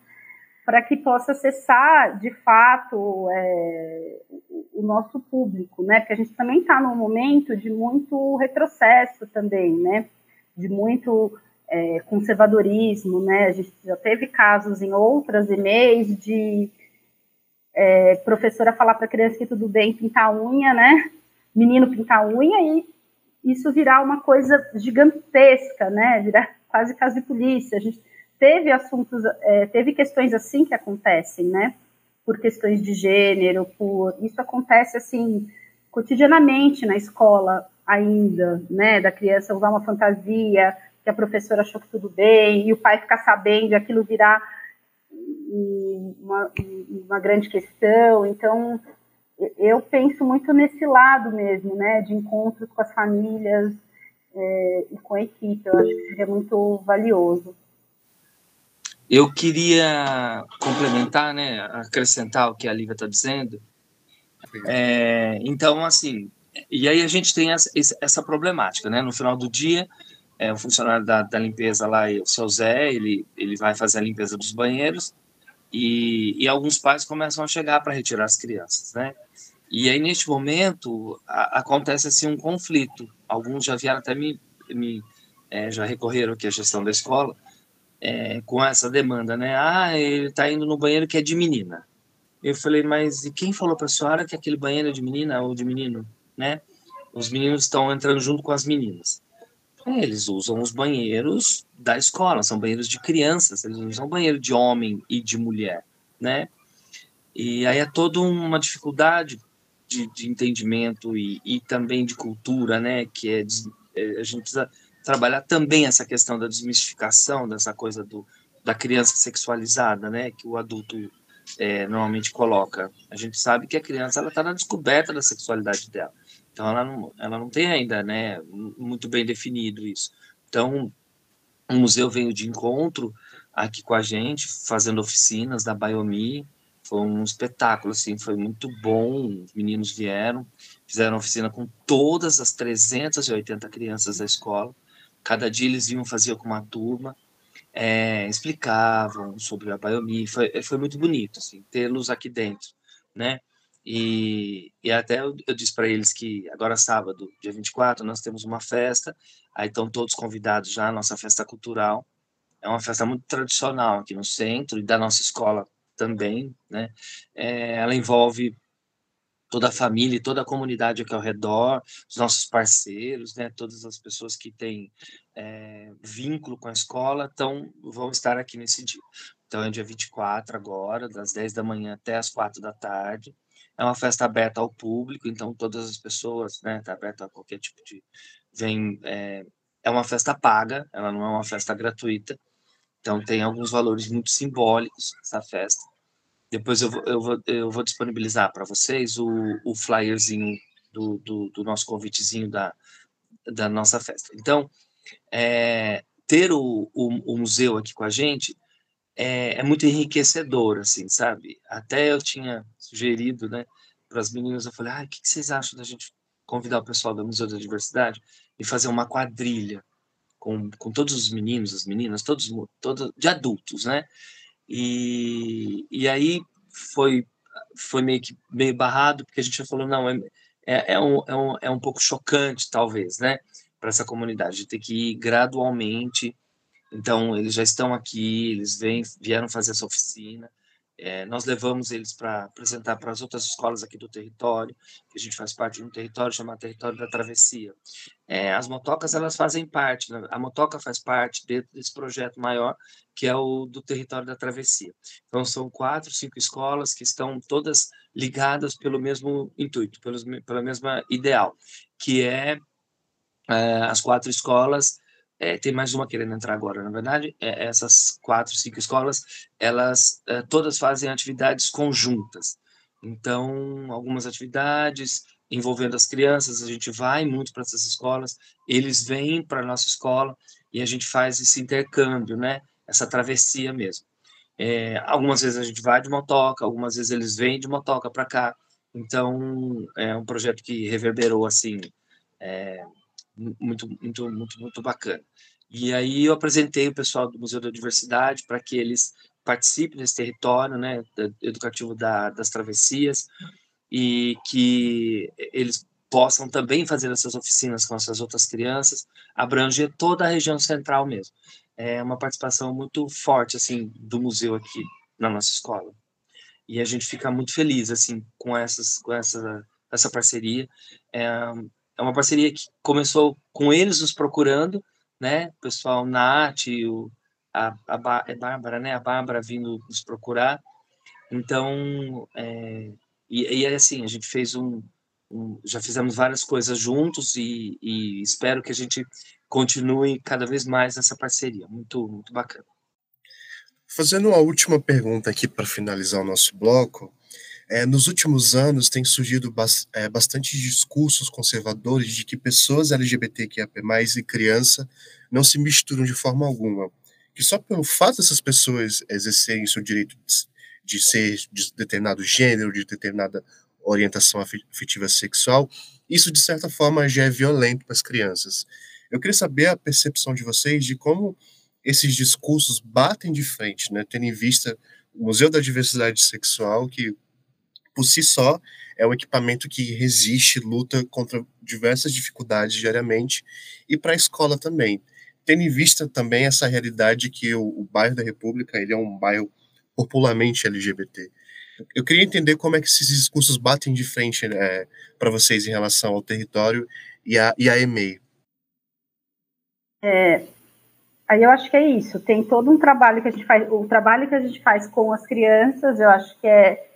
para que possa acessar de fato é, o nosso público, né? Porque a gente também está num momento de muito retrocesso também, né? De muito é, conservadorismo, né? A gente já teve casos em outras e-mails de é, professora falar para criança que tudo bem pintar unha, né? Menino pintar unha e isso virar uma coisa gigantesca, né? Virar quase caso de polícia. A gente teve assuntos, é, teve questões assim que acontecem, né? Por questões de gênero, por isso acontece assim cotidianamente na escola ainda, né? Da criança usar uma fantasia que a professora achou que tudo bem e o pai ficar sabendo e aquilo virar uma, uma grande questão. Então eu penso muito nesse lado mesmo, né? De encontros com as famílias é, e com a equipe. Eu acho que seria muito valioso. Eu queria complementar, né, acrescentar o que a Lívia está dizendo. É, então, assim, e aí a gente tem essa, essa problemática, né? No final do dia, é, o funcionário da, da, limpeza lá, o seu Zé, ele, ele vai fazer a limpeza dos banheiros e, e alguns pais começam a chegar para retirar as crianças, né? E aí, neste momento, a, acontece assim um conflito. Alguns já vieram até me, me é, já recorreram aqui à gestão da escola, é, com essa demanda, né? Ah, ele está indo no banheiro que é de menina. Eu falei, mas e quem falou para a senhora que aquele banheiro é de menina ou de menino, né? Os meninos estão entrando junto com as meninas. Eles usam os banheiros da escola, são banheiros de crianças, eles não são banheiro de homem e de mulher, né? E aí é toda uma dificuldade de, de entendimento e, e, também de cultura, né? Que é, é a gente precisa trabalhar também essa questão da desmistificação dessa coisa do, da criança sexualizada, né, que o adulto é, normalmente coloca. A gente sabe que a criança ela está na descoberta da sexualidade dela, então ela não, ela não tem ainda, né, muito bem definido isso. Então o museu veio de encontro aqui com a gente, fazendo oficinas da Biomi, foi um espetáculo, assim, foi muito bom. Os meninos vieram, fizeram oficina com todas as 380 crianças da escola. Cada dia eles iam fazer com uma turma, é, explicavam sobre a Biomi, foi, foi muito bonito, assim, tê-los aqui dentro, né? E, e até eu, eu disse para eles que agora sábado, dia 24, nós temos uma festa, aí estão todos convidados já, a nossa festa cultural, é uma festa muito tradicional aqui no centro e da nossa escola também, né? É, ela envolve toda a família toda a comunidade aqui ao redor, os nossos parceiros, né, todas as pessoas que têm é, vínculo com a escola, então vão estar aqui nesse dia. Então é dia 24 agora, das 10 da manhã até as 4 da tarde. É uma festa aberta ao público, então todas as pessoas, né, está aberta a qualquer tipo de vem é, é uma festa paga, ela não é uma festa gratuita. Então tem alguns valores muito simbólicos essa festa. Depois eu vou, eu vou, eu vou disponibilizar para vocês o, o flyerzinho do, do, do, nosso convitezinho da, da nossa festa. Então, é, ter o, o, o, museu aqui com a gente é, é, muito enriquecedor, assim, sabe? Até eu tinha sugerido, né, para as meninas, eu falei, ah, o que, que vocês acham da gente convidar o pessoal do Museu da Diversidade e fazer uma quadrilha com, com todos os meninos, as meninas, todos, todos de adultos, né? E, e aí foi foi meio que meio barrado, porque a gente falou, não, é, é, é, um, é, um, é um pouco chocante, talvez, né? Para essa comunidade, de ter que ir gradualmente. Então, eles já estão aqui, eles vêm, vieram fazer essa oficina. É, nós levamos eles para apresentar para as outras escolas aqui do território, que a gente faz parte de um território chamado Território da Travessia. É, as motocas, elas fazem parte, né? a motoca faz parte dentro desse projeto maior, que é o do Território da Travessia. Então, são quatro, cinco escolas que estão todas ligadas pelo mesmo intuito, pelo, pela mesma ideal, que é, é as quatro escolas é, tem mais uma querendo entrar agora, na verdade, é, essas quatro, cinco escolas, elas é, todas fazem atividades conjuntas. Então, algumas atividades envolvendo as crianças, a gente vai muito para essas escolas, eles vêm para a nossa escola e a gente faz esse intercâmbio, né? Essa travessia mesmo. É, algumas vezes a gente vai de motoca, algumas vezes eles vêm de motoca para cá. Então, é um projeto que reverberou assim é, muito, muito, muito, muito bacana. E aí eu apresentei o pessoal do Museu da Diversidade para que eles participem desse território, né, educativo da, das travessias e que eles possam também fazer essas oficinas com essas outras crianças, abranger toda a região central mesmo. É uma participação muito forte assim do museu aqui na nossa escola. E a gente fica muito feliz assim com essas com essa essa parceria. É, é uma parceria que começou com eles nos procurando, né? O pessoal Nath, o, a, a, é Bárbara, né? A Bárbara vindo nos procurar. Então, é, e, e assim, a gente fez um, um, já fizemos várias coisas juntos e, e, espero que a gente continue cada vez mais essa parceria. Muito, muito bacana. Fazendo uma última pergunta aqui para finalizar o nosso bloco, é, nos últimos anos tem surgido bas, é, bastante discursos conservadores de que pessoas LGBTQIA+, e criança não se misturam de forma alguma, que só pelo fato dessas pessoas exercerem seu direito de, de ser de determinado gênero, de determinada orientação afetiva sexual, isso de certa forma já é violento para as crianças. Eu queria saber a percepção de vocês de como esses discursos batem de frente, né, tendo em vista o Museu da Diversidade Sexual, que por si só, é um equipamento que resiste, luta contra diversas dificuldades diariamente, e para a escola também. Tendo em vista também essa realidade que o, o bairro da República ele é um bairro popularmente LGBT. Eu queria entender como é que esses discursos batem de frente né, para vocês em relação ao território e a, e a EMEI. É, aí eu acho que é isso. Tem todo um trabalho que a gente faz, o trabalho que a gente faz com as crianças, eu acho que é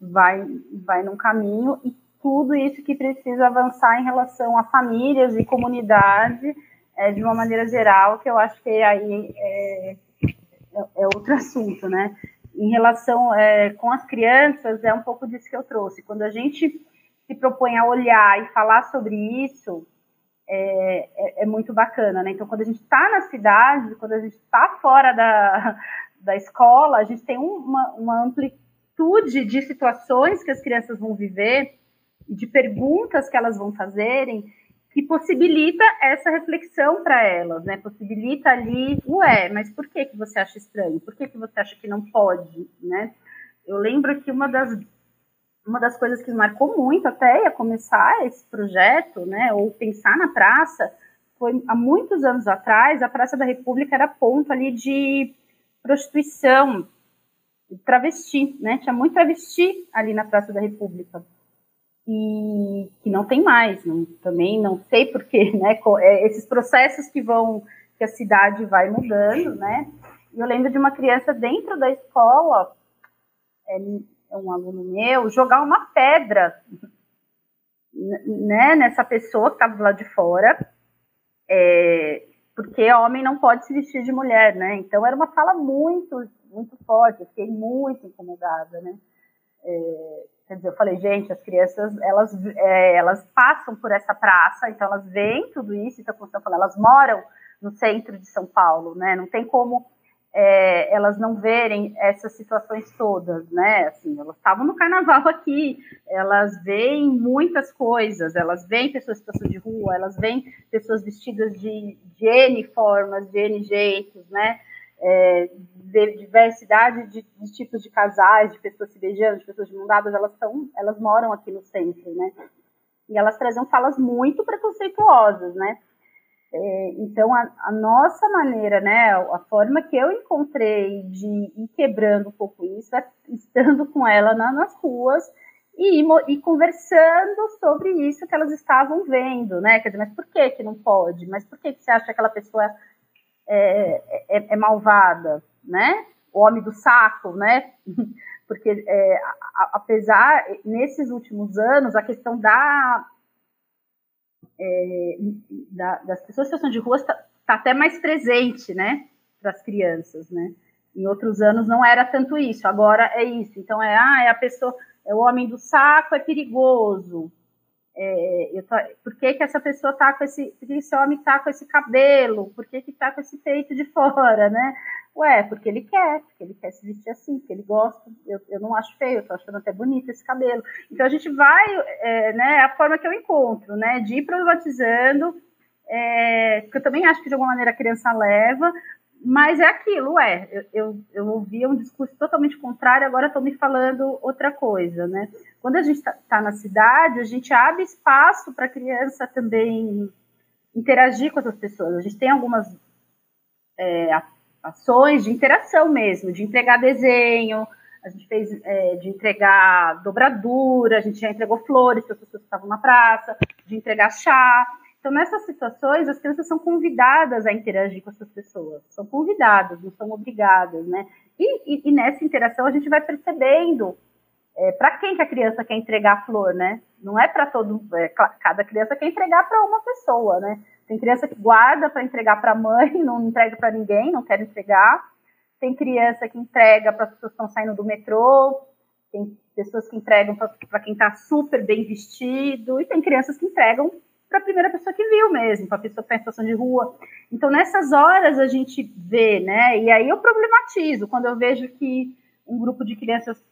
vai, vai num caminho e tudo isso que precisa avançar em relação a famílias e comunidade é, de uma maneira geral, que eu acho que aí é, é, é outro assunto, né? Em relação é, com as crianças, é um pouco disso que eu trouxe. Quando a gente se propõe a olhar e falar sobre isso, é, é, é muito bacana, né? Então, quando a gente está na cidade, quando a gente está fora da, da escola, a gente tem uma, uma amplitude amplitude de situações que as crianças vão viver e de perguntas que elas vão fazerem que possibilita essa reflexão para elas, né? Possibilita ali, ué, mas por que que você acha estranho? Por que que você acha que não pode, né? Eu lembro que uma das uma das coisas que marcou muito até ia começar esse projeto, né, ou pensar na praça, foi há muitos anos atrás, a Praça da República era ponto ali de prostituição, travesti, né? Tinha muito travesti ali na Praça da República. E que não tem mais, não, também não sei porquê, né? É, esses processos que vão, que a cidade vai mudando, né? Eu lembro de uma criança dentro da escola, é, é um aluno meu, jogar uma pedra né, nessa pessoa que estava lado de fora, é, porque homem não pode se vestir de mulher, né? Então era uma fala muito muito forte, eu fiquei muito incomodada, né? É, quer dizer, eu falei, gente, as crianças, elas, é, elas passam por essa praça, então elas veem tudo isso, então, como você falou, elas moram no centro de São Paulo, né? Não tem como é, elas não verem essas situações todas, né? Assim, elas estavam no carnaval aqui, elas veem muitas coisas, elas veem pessoas em de rua, elas veem pessoas vestidas de, de N formas, de N jeitos, né? É, de diversidade de, de, tipos de casais, de pessoas se beijando, de pessoas de elas, elas moram aqui no centro, né? E elas traziam falas muito preconceituosas, né? É, então, a, a, nossa maneira, né, a forma que eu encontrei de ir quebrando um pouco isso é estando com ela na, nas ruas e, e, conversando sobre isso que elas estavam vendo, né? Quer dizer, mas por que que não pode? Mas por que que você acha que aquela pessoa é, é, é malvada, né? O homem do saco, né? Porque é, apesar nesses últimos anos a questão da, é, da das pessoas em situação de rua está tá até mais presente, né? Para as crianças, né? Em outros anos não era tanto isso, agora é isso. Então é, ah, é a pessoa é o homem do saco é perigoso. É, tô, por que, que essa pessoa tá com esse, por que esse homem tá com esse cabelo? Por que que tá com esse peito de fora, né? Ué, porque ele quer, porque ele quer se vestir assim, porque ele gosta. Eu, eu não acho feio, eu tô achando até bonito esse cabelo. Então a gente vai, é, né, a forma que eu encontro, né, de ir problematizando, é, porque eu também acho que de alguma maneira a criança leva, mas é aquilo, é. Eu, eu, eu ouvia um discurso totalmente contrário, agora estão me falando outra coisa, né? Quando a gente está tá na cidade, a gente abre espaço para a criança também interagir com outras pessoas. A gente tem algumas é, ações de interação mesmo, de entregar desenho, a gente fez é, de entregar dobradura, a gente já entregou flores para as pessoas que estavam na praça, de entregar chá. Então, nessas situações, as crianças são convidadas a interagir com essas pessoas, são convidadas, não são obrigadas, né? E, e, e nessa interação a gente vai percebendo é, para quem que a criança quer entregar a flor, né? Não é para todo, é, cada criança quer entregar para uma pessoa, né? Tem criança que guarda para entregar para a mãe, não entrega para ninguém, não quer entregar. Tem criança que entrega para as pessoas que estão saindo do metrô, tem pessoas que entregam para quem está super bem vestido, e tem crianças que entregam para a primeira pessoa que viu mesmo, para a pessoa que está em situação de rua. Então, nessas horas a gente vê, né? E aí eu problematizo quando eu vejo que um grupo de crianças,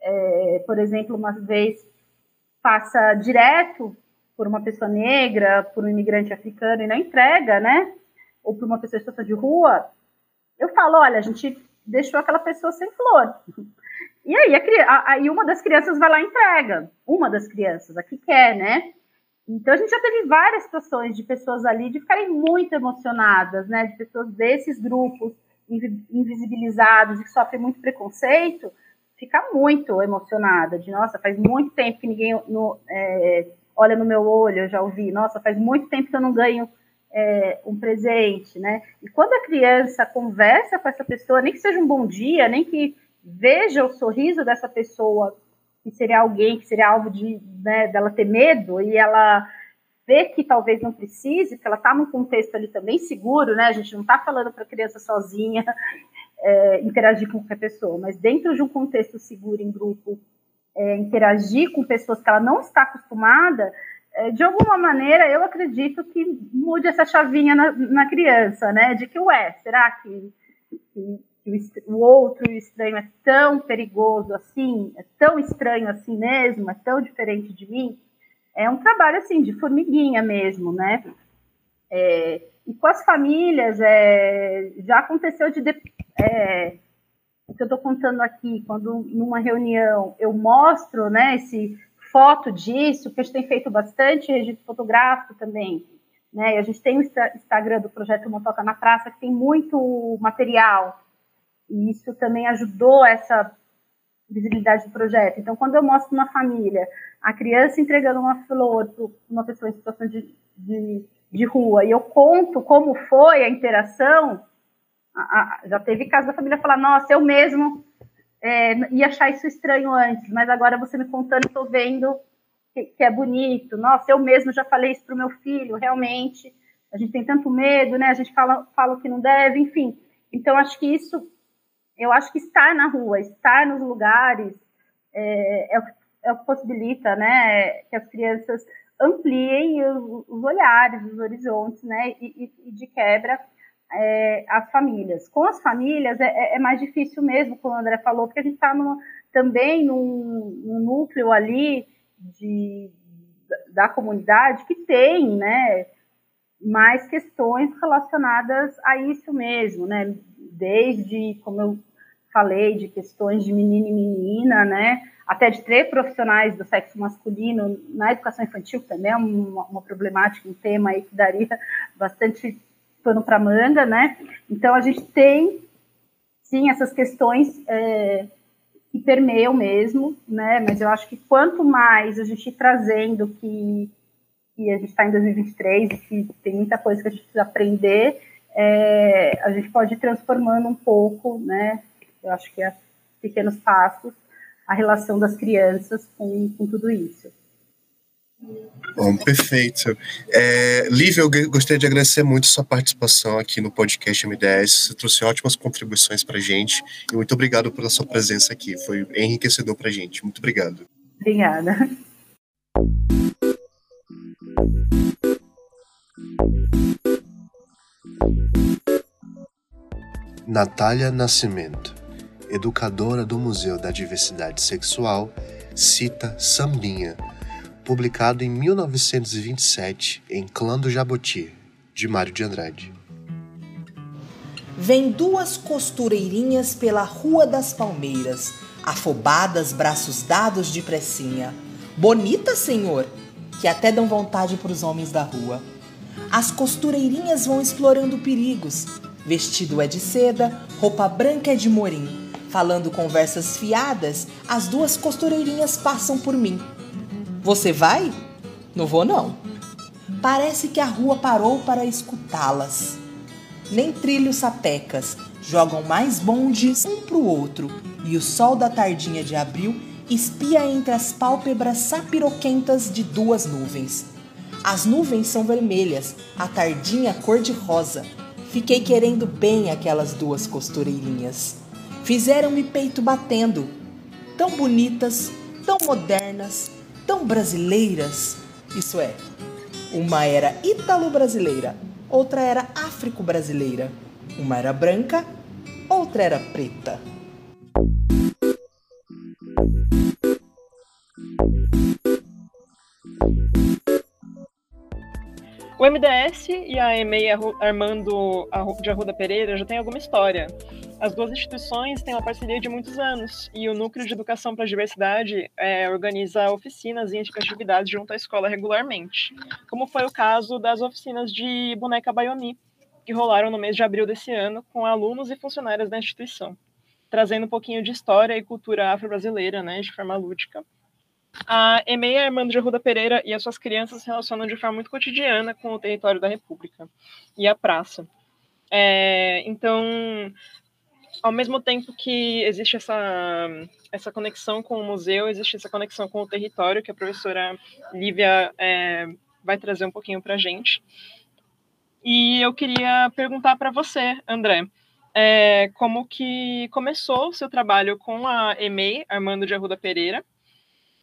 é, por exemplo, uma vez passa direto por uma pessoa negra, por um imigrante africano e não entrega, né? Ou por uma pessoa em situação de rua, eu falo, olha, a gente deixou aquela pessoa sem flor. E aí, a, aí uma das crianças vai lá e entrega. Uma das crianças, a que quer, né? Então a gente já teve várias situações de pessoas ali de ficarem muito emocionadas, né? De pessoas desses grupos invisibilizados e que sofrem muito preconceito, ficar muito emocionada, de nossa, faz muito tempo que ninguém no, é, olha no meu olho, eu já ouvi, nossa, faz muito tempo que eu não ganho é, um presente, né? E quando a criança conversa com essa pessoa, nem que seja um bom dia, nem que veja o sorriso dessa pessoa que seria alguém que seria alvo de né, dela ter medo e ela vê que talvez não precise, porque ela está num contexto ali também seguro, né? A gente não está falando para a criança sozinha é, interagir com qualquer pessoa, mas dentro de um contexto seguro em grupo, é, interagir com pessoas que ela não está acostumada, é, de alguma maneira eu acredito que mude essa chavinha na, na criança, né? De que, ué, será que, que que o outro e o estranho é tão perigoso assim, é tão estranho assim mesmo, é tão diferente de mim, é um trabalho assim de formiguinha mesmo, né? É, e com as famílias, é, já aconteceu de, é, o que eu estou contando aqui, quando numa reunião eu mostro, né, esse foto disso, que a gente tem feito bastante registro fotográfico também, né? A gente tem o Instagram do projeto Motoca na Praça que tem muito material e isso também ajudou essa visibilidade do projeto. Então, quando eu mostro uma família, a criança entregando uma flor para uma pessoa em situação de, de, de, rua, e eu conto como foi a interação, a, a, já teve caso da família falar, nossa, eu mesmo é, ia achar isso estranho antes, mas agora você me contando, estou vendo que, que, é bonito. Nossa, eu mesmo já falei isso para o meu filho, realmente. A gente tem tanto medo, né? A gente fala, fala que não deve, enfim. Então, acho que isso eu acho que estar na rua, estar nos lugares, é, é, é o que possibilita né, que as crianças ampliem os, os olhares, os horizontes, né, e, e de quebra é, as famílias. Com as famílias é, é, é, mais difícil mesmo, como o André falou, porque a gente está também num, num, núcleo ali de, da comunidade que tem, né, mais questões relacionadas a isso mesmo, né, desde, como eu falei de questões de menino e menina, né? Até de ter profissionais do sexo masculino na educação infantil, também é uma, uma problemática, um tema aí que daria bastante pano para manga, né? Então a gente tem sim essas questões é, que permeiam mesmo, né? Mas eu acho que quanto mais a gente trazendo que, que a gente está em 2023 e que tem muita coisa que a gente precisa aprender, é, a gente pode ir transformando um pouco, né? Eu acho que é pequenos passos a relação das crianças com, com tudo isso. Bom, perfeito. É, Lívia, eu gostaria de agradecer muito sua participação aqui no podcast MDS. Você trouxe ótimas contribuições para a gente e muito obrigado pela sua presença aqui. Foi enriquecedor para a gente. Muito obrigado. Obrigada. Natália Nascimento, educadora do Museu da Diversidade Sexual, cita Sambinha publicado em 1927 em Clã do Jaboti, de Mário de Andrade. Vem duas costureirinhas pela Rua das Palmeiras, afobadas, braços dados de pressinha. Bonita, senhor, que até dão vontade para os homens da rua. As costureirinhas vão explorando perigos. Vestido é de seda, roupa branca é de morim. Falando conversas fiadas, as duas costureirinhas passam por mim. Você vai? Não vou, não. Parece que a rua parou para escutá-las. Nem trilhos sapecas jogam mais bondes um pro outro, e o sol da tardinha de abril espia entre as pálpebras sapiroquentas de duas nuvens. As nuvens são vermelhas, a tardinha cor de rosa. Fiquei querendo bem aquelas duas costureirinhas. Fizeram-me peito batendo. Tão bonitas, tão modernas, tão brasileiras, isso é, uma era ítalo-brasileira, outra era áfrico-brasileira, uma era branca, outra era preta. O MDS e a EMEI Armando de Arruda Pereira já têm alguma história. As duas instituições têm uma parceria de muitos anos e o Núcleo de Educação para a Diversidade é, organiza oficinas e atividades junto à escola regularmente, como foi o caso das oficinas de boneca Bayomi, que rolaram no mês de abril desse ano com alunos e funcionários da instituição, trazendo um pouquinho de história e cultura afro-brasileira, né, de forma lúdica. A EMEI Armando de Arruda Pereira e as suas crianças se relacionam de forma muito cotidiana com o território da República e a praça. É, então, ao mesmo tempo que existe essa, essa conexão com o museu, existe essa conexão com o território, que a professora Lívia é, vai trazer um pouquinho para a gente. E eu queria perguntar para você, André, é, como que começou o seu trabalho com a EMEI, Armando de Arruda Pereira,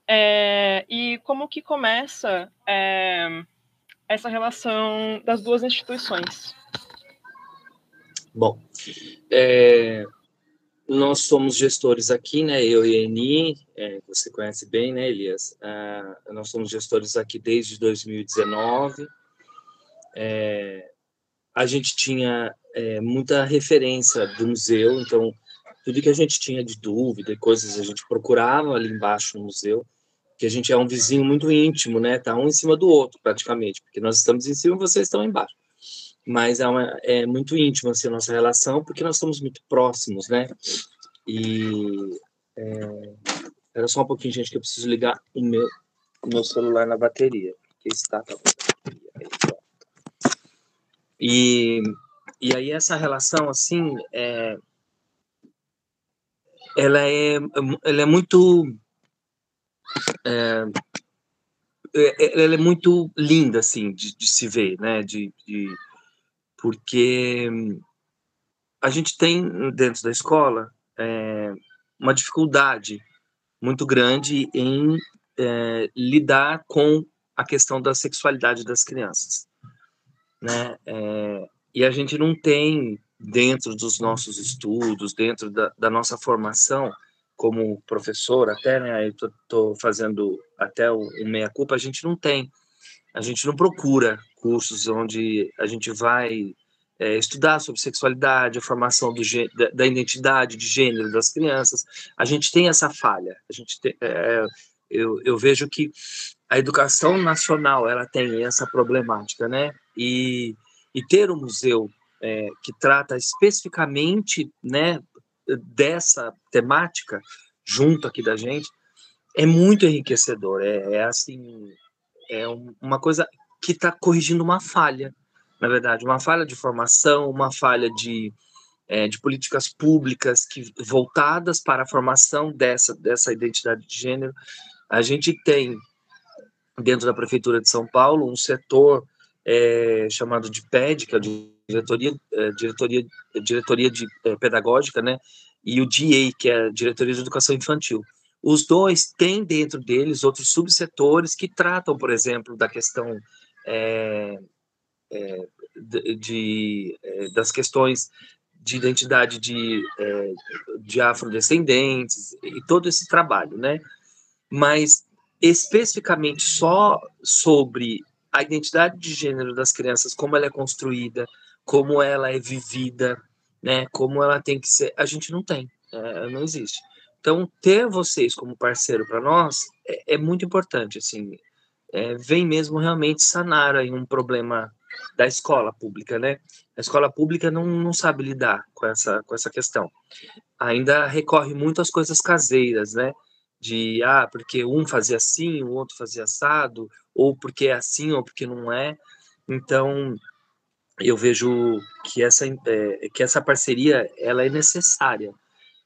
é, e como que começa é, essa relação das duas instituições? Bom, é, nós somos gestores aqui, né? Eu e a Eni, é, você conhece bem, né, Elias? Ah, nós somos gestores aqui desde 2019. É, a gente tinha é, muita referência do museu, então tudo que a gente tinha de dúvida e coisas a gente procurava ali embaixo no museu, que a gente é um vizinho muito íntimo, né? Tá um em cima do outro praticamente, porque nós estamos em cima vocês estão embaixo mas é, uma, é muito íntimo assim, a nossa relação, porque nós estamos muito próximos, né? E é, era só um pouquinho, gente, que eu preciso ligar o meu, o meu celular na bateria, porque está com. E, e aí essa relação, assim, é, ela, é, ela é muito... É, é ela é muito linda, assim, de, de se ver, né? De, de, porque a gente tem dentro da escola é, uma dificuldade muito grande em é, lidar com a questão da sexualidade das crianças, né? É, e a gente não tem dentro dos nossos estudos, dentro da, da nossa formação como professor, até, né? Eu tô, tô fazendo até o, o meia culpa, a gente não tem, a gente não procura cursos onde a gente vai é, estudar sobre sexualidade, a formação do, da, da, identidade de gênero das crianças. A gente tem essa falha. A gente tem, é, eu, eu vejo que a educação nacional ela tem essa problemática, né? E, e ter um museu é, que trata especificamente, né, dessa temática junto aqui da gente é muito enriquecedor. É, é assim, é uma coisa que está corrigindo uma falha, na verdade, uma falha de formação, uma falha de, é, de políticas públicas que voltadas para a formação dessa, dessa identidade de gênero. A gente tem, dentro da Prefeitura de São Paulo, um setor é, chamado de PED, que é a Diretoria, é, diretoria, diretoria de, é, Pedagógica, né? e o DA, que é a Diretoria de Educação Infantil. Os dois têm dentro deles outros subsetores que tratam, por exemplo, da questão é, é, de, é, das questões de identidade de, é, de afrodescendentes e todo esse trabalho, né? Mas especificamente só sobre a identidade de gênero das crianças, como ela é construída, como ela é vivida, né? Como ela tem que ser, a gente não tem, é, não existe. Então, ter vocês como parceiro para nós é, é, muito importante, assim, é, vem mesmo realmente sanar aí um problema da escola pública, né? A escola pública não, não sabe lidar com essa, com essa questão. Ainda recorre muito às coisas caseiras, né? De, ah, porque um fazia assim, o outro fazia assado, ou porque é assim, ou porque não é. Então, eu vejo que essa, é, que essa parceria, ela é necessária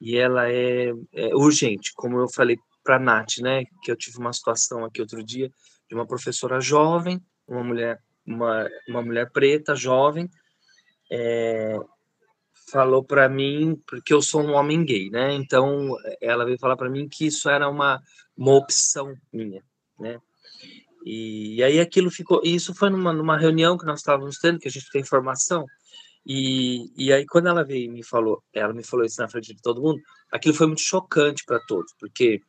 e ela é, é urgente, como eu falei para a Nath, né, que eu tive uma situação aqui outro dia de uma professora jovem, uma mulher uma, uma mulher preta, jovem, é, falou para mim, porque eu sou um homem gay, né? Então, ela veio falar para mim que isso era uma, uma opção minha, né? E, e aí aquilo ficou. Isso foi numa, numa reunião que nós estávamos tendo, que a gente tem formação. E, e aí, quando ela veio e me falou, ela me falou isso na frente de todo mundo, aquilo foi muito chocante para todos, porque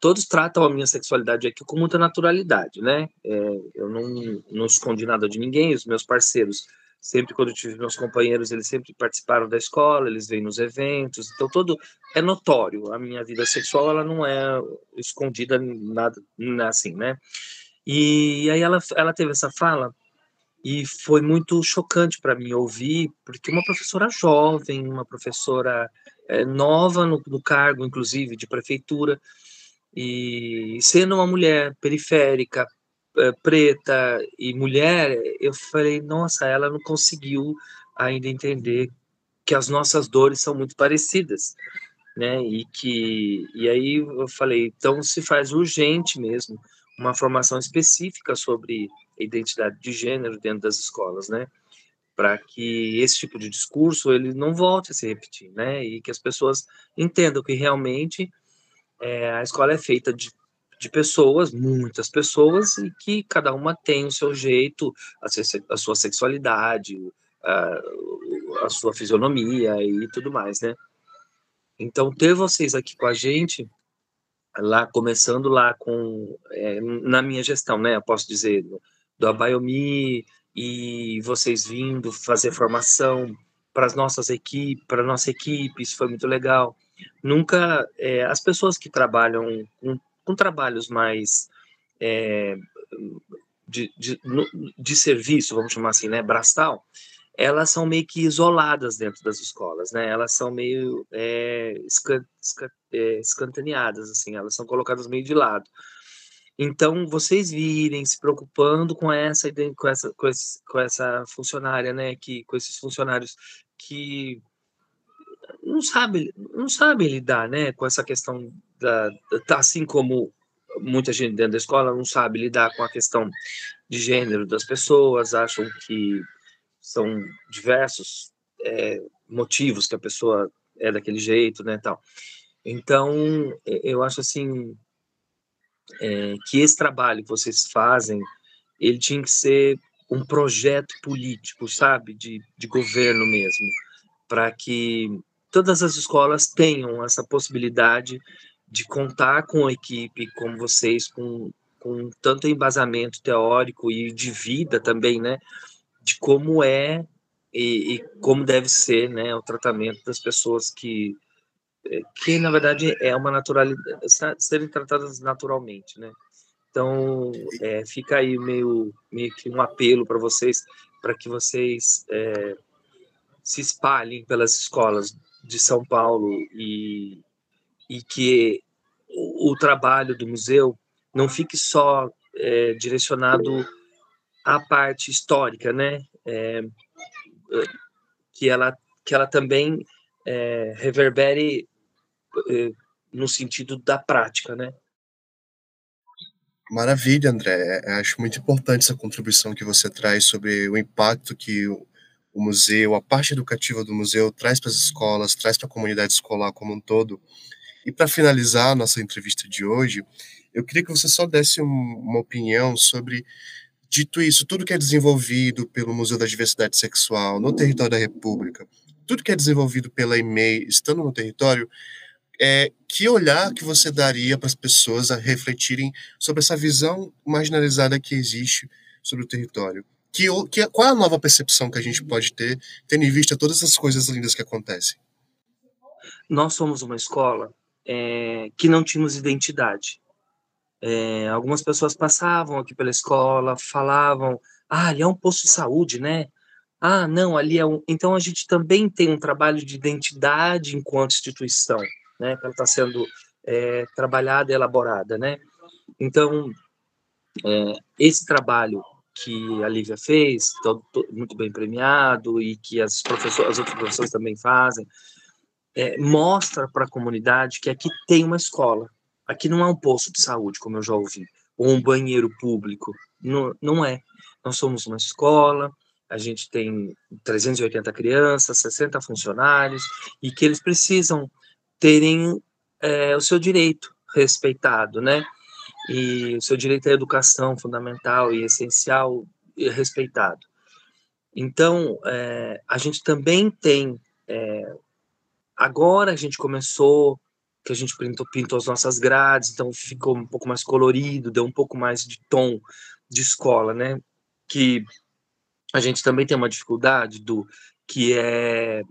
todos tratam a minha sexualidade aqui com muita naturalidade, né? É, eu não, não escondi nada de ninguém, os meus parceiros, sempre quando eu tive meus companheiros, eles sempre participaram da escola, eles vêm nos eventos, então todo é notório. A minha vida sexual, ela não é escondida nada assim, né? E aí ela, ela teve essa fala e foi muito chocante para mim ouvir, porque uma professora jovem, uma professora é, nova no, no cargo, inclusive, de prefeitura, e sendo uma mulher periférica, eh, preta e mulher, eu falei, nossa, ela não conseguiu ainda entender que as nossas dores são muito parecidas, né? E que e aí eu falei, então se faz urgente mesmo uma formação específica sobre identidade de gênero dentro das escolas, né? Para que esse tipo de discurso ele não volte a se repetir, né? E que as pessoas entendam que realmente é, a escola é feita de, de pessoas, muitas pessoas, e que cada uma tem o seu jeito, a, a sua sexualidade, a, a sua fisionomia e tudo mais, né? Então, ter vocês aqui com a gente, lá começando lá com, é, na minha gestão, né? Eu posso dizer, do Abaiomi, e vocês vindo fazer formação para as nossas equipes, para nossa equipe, isso foi muito legal nunca é, as pessoas que trabalham com, com trabalhos mais é, de, de, de, serviço, vamos chamar assim, né, braçal, elas são meio que isoladas dentro das escolas, né? Elas são meio é, escan, escan, é, escantaneadas, assim, elas são colocadas meio de lado. Então, vocês virem se preocupando com essa, com essa, com, esse, com essa funcionária, né? Que, com esses funcionários que não sabe, não sabe lidar, né, com essa questão da, assim como muita gente dentro da escola não sabe lidar com a questão de gênero das pessoas, acham que são diversos é, motivos que a pessoa é daquele jeito, né, tal. Então, eu acho assim é, que esse trabalho que vocês fazem, ele tinha que ser um projeto político, sabe, de, de governo mesmo, para que todas as escolas tenham essa possibilidade de contar com a equipe como vocês, com, com tanto embasamento teórico e de vida também, né? De como é e, e, como deve ser né, o tratamento das pessoas que, é, que na verdade é uma naturalidade, serem tratadas naturalmente, né? Então, é, fica aí meio, meio que um apelo para vocês, para que vocês é, se espalhem pelas escolas de São Paulo e, e que o, o trabalho do museu não fique só é, direcionado à parte histórica, né? É, que ela que ela também é, reverbere é, no sentido da prática, né? Maravilha, André. É, acho muito importante essa contribuição que você traz sobre o impacto que o museu, a parte educativa do museu traz para as escolas, traz para a comunidade escolar como um todo. E para finalizar a nossa entrevista de hoje, eu queria que você só desse um, uma opinião sobre, dito isso, tudo que é desenvolvido pelo Museu da Diversidade Sexual no território da República, tudo que é desenvolvido pela EMEI estando no território, é, que olhar que você daria para as pessoas a refletirem sobre essa visão marginalizada que existe sobre o território? Que, que, qual é a nova percepção que a gente pode ter, tendo em vista todas essas coisas lindas que acontecem? Nós somos uma escola é, que não tínhamos identidade. É, algumas pessoas passavam aqui pela escola, falavam, ah, ali é um posto de saúde, né? Ah, não, ali é um. Então a gente também tem um trabalho de identidade enquanto instituição, né? Que ela está sendo é, trabalhada e elaborada, né? Então é, esse trabalho que a Lívia fez, todo, muito bem premiado e que as professoras, as outras professoras também fazem, é, mostra para a comunidade que aqui tem uma escola. Aqui não é um posto de saúde, como eu já ouvi, ou um banheiro público. Não, não é. Nós somos uma escola, a gente tem 380 crianças, 60 funcionários, e que eles precisam terem é, o seu direito respeitado, né? E o seu direito à educação fundamental e essencial e respeitado. Então, é, a gente também tem é, Agora a gente começou, que a gente pintou, pintou as nossas grades, então ficou um pouco mais colorido, deu um pouco mais de tom de escola, né? Que a gente também tem uma dificuldade do que é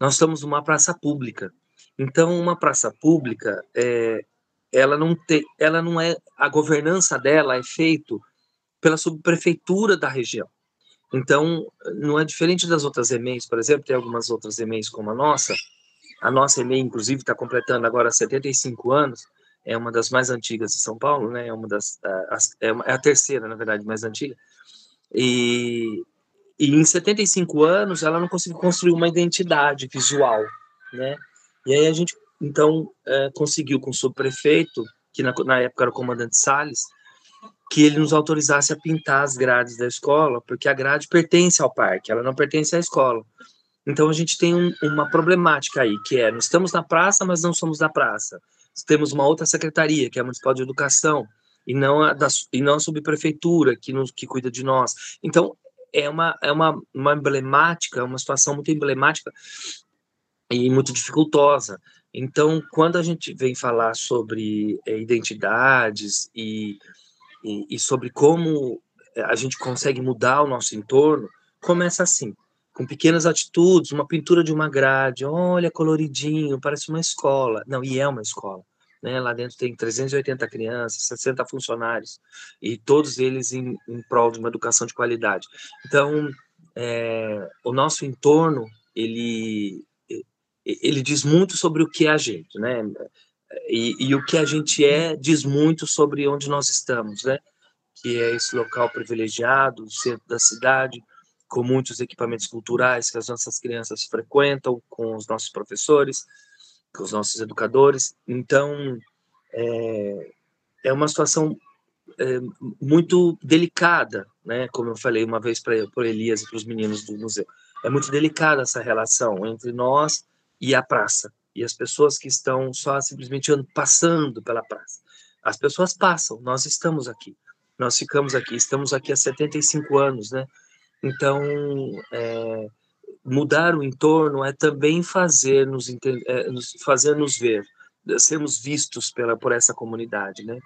nós estamos numa praça pública. Então, uma praça pública é, ela não tem, ela não é a governança dela é feito pela subprefeitura da região. Então, não é diferente das outras EMEIs, por exemplo, tem algumas outras EMEIs como a nossa, a nossa EMEI, inclusive, está completando agora 75 anos, é uma das mais antigas de São Paulo, né? É uma das é, é a terceira, na verdade, mais antiga. E, e em 75 anos ela não conseguiu construir uma identidade visual, né? E aí a gente então é, conseguiu com o subprefeito, que na, na época era o comandante Salles, que ele nos autorizasse a pintar as grades da escola, porque a grade pertence ao parque, ela não pertence à escola. Então a gente tem um, uma problemática aí, que é, nós estamos na praça, mas não somos da praça. Temos uma outra secretaria, que é a Municipal de Educação, e não a, da, e não a subprefeitura, que, nos, que cuida de nós. Então, é uma, é uma, uma emblemática, uma situação muito emblemática e muito dificultosa. Então, quando a gente vem falar sobre é, identidades e, e, e sobre como a gente consegue mudar o nosso entorno, começa assim com pequenas atitudes, uma pintura de uma grade, olha, coloridinho, parece uma escola. Não, e é uma escola. Né? Lá dentro tem 380 crianças, 60 funcionários, e todos eles em, em prol de uma educação de qualidade. Então, é, o nosso entorno, ele, ele diz muito sobre o que é a gente, né? E, e, o que a gente é diz muito sobre onde nós estamos, né? Que é esse local privilegiado, o centro da cidade, com muitos equipamentos culturais que as nossas crianças frequentam, com os nossos professores, com os nossos educadores. Então, é, é uma situação é, muito delicada, né? Como eu falei uma vez para Elias e para os meninos do museu. É muito delicada essa relação entre nós e a praça, e as pessoas que estão só simplesmente passando pela praça. As pessoas passam, nós estamos aqui. Nós ficamos aqui, estamos aqui há 75 anos, né? Então, é, mudar o entorno é também fazer nos, é, fazer nos ver, sermos vistos pela, por essa comunidade, né?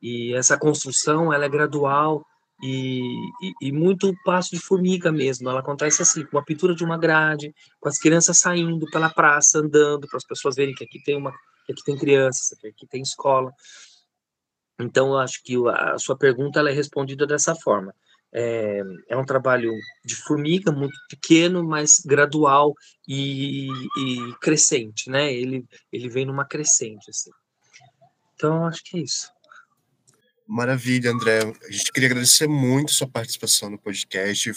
E essa construção, ela é gradual e, e, e, muito passo de formiga mesmo. Ela acontece assim, com a pintura de uma grade, com as crianças saindo pela praça, andando, para as pessoas verem que aqui tem uma, que aqui tem crianças, que aqui tem escola. Então, eu acho que a sua pergunta ela é respondida dessa forma. É, é um trabalho de formiga, muito pequeno, mas gradual e, e crescente, né? Ele, ele vem numa crescente, assim. Então, acho que é isso. Maravilha, André. A gente queria agradecer muito a sua participação no podcast.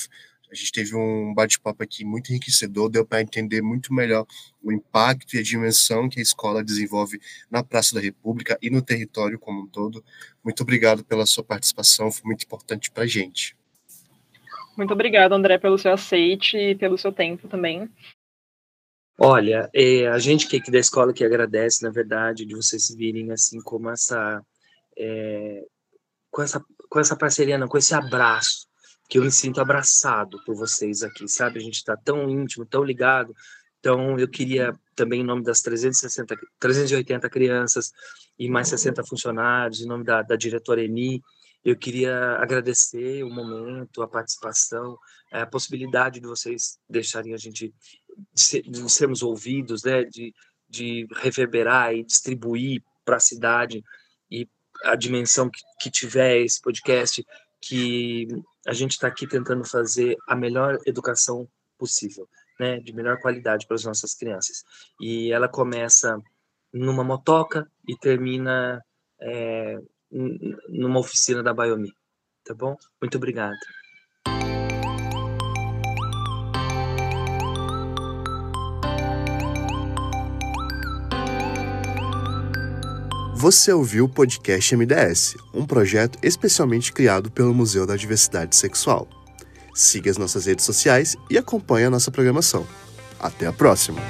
A gente teve um bate-papo aqui muito enriquecedor, deu para entender muito melhor o impacto e a dimensão que a escola desenvolve na Praça da República e no território como um todo. Muito obrigado pela sua participação, foi muito importante para a gente. Muito obrigado, André, pelo seu aceite e pelo seu tempo também. Olha, é, a gente que é aqui da escola que agradece, na verdade, de vocês virem assim como essa, é, com essa, com essa parceria, não, com esse abraço, que eu me sinto abraçado por vocês aqui, sabe? A gente está tão íntimo, tão ligado. Então, eu queria também, em nome das 360, 380 crianças e mais 60 funcionários, em nome da, da diretora Eni, eu queria agradecer o momento, a participação, a possibilidade de vocês deixarem a gente, de, ser, de sermos ouvidos, né, de, de reverberar e distribuir para a cidade a dimensão que, que tiver esse podcast, que a gente está aqui tentando fazer a melhor educação possível, né, de melhor qualidade para as nossas crianças. E ela começa numa motoca e termina é, numa oficina da Biomi, tá bom? Muito obrigado. Você ouviu o podcast MDS, um projeto especialmente criado pelo Museu da Diversidade Sexual. Siga as nossas redes sociais e acompanhe a nossa programação. Até a próxima!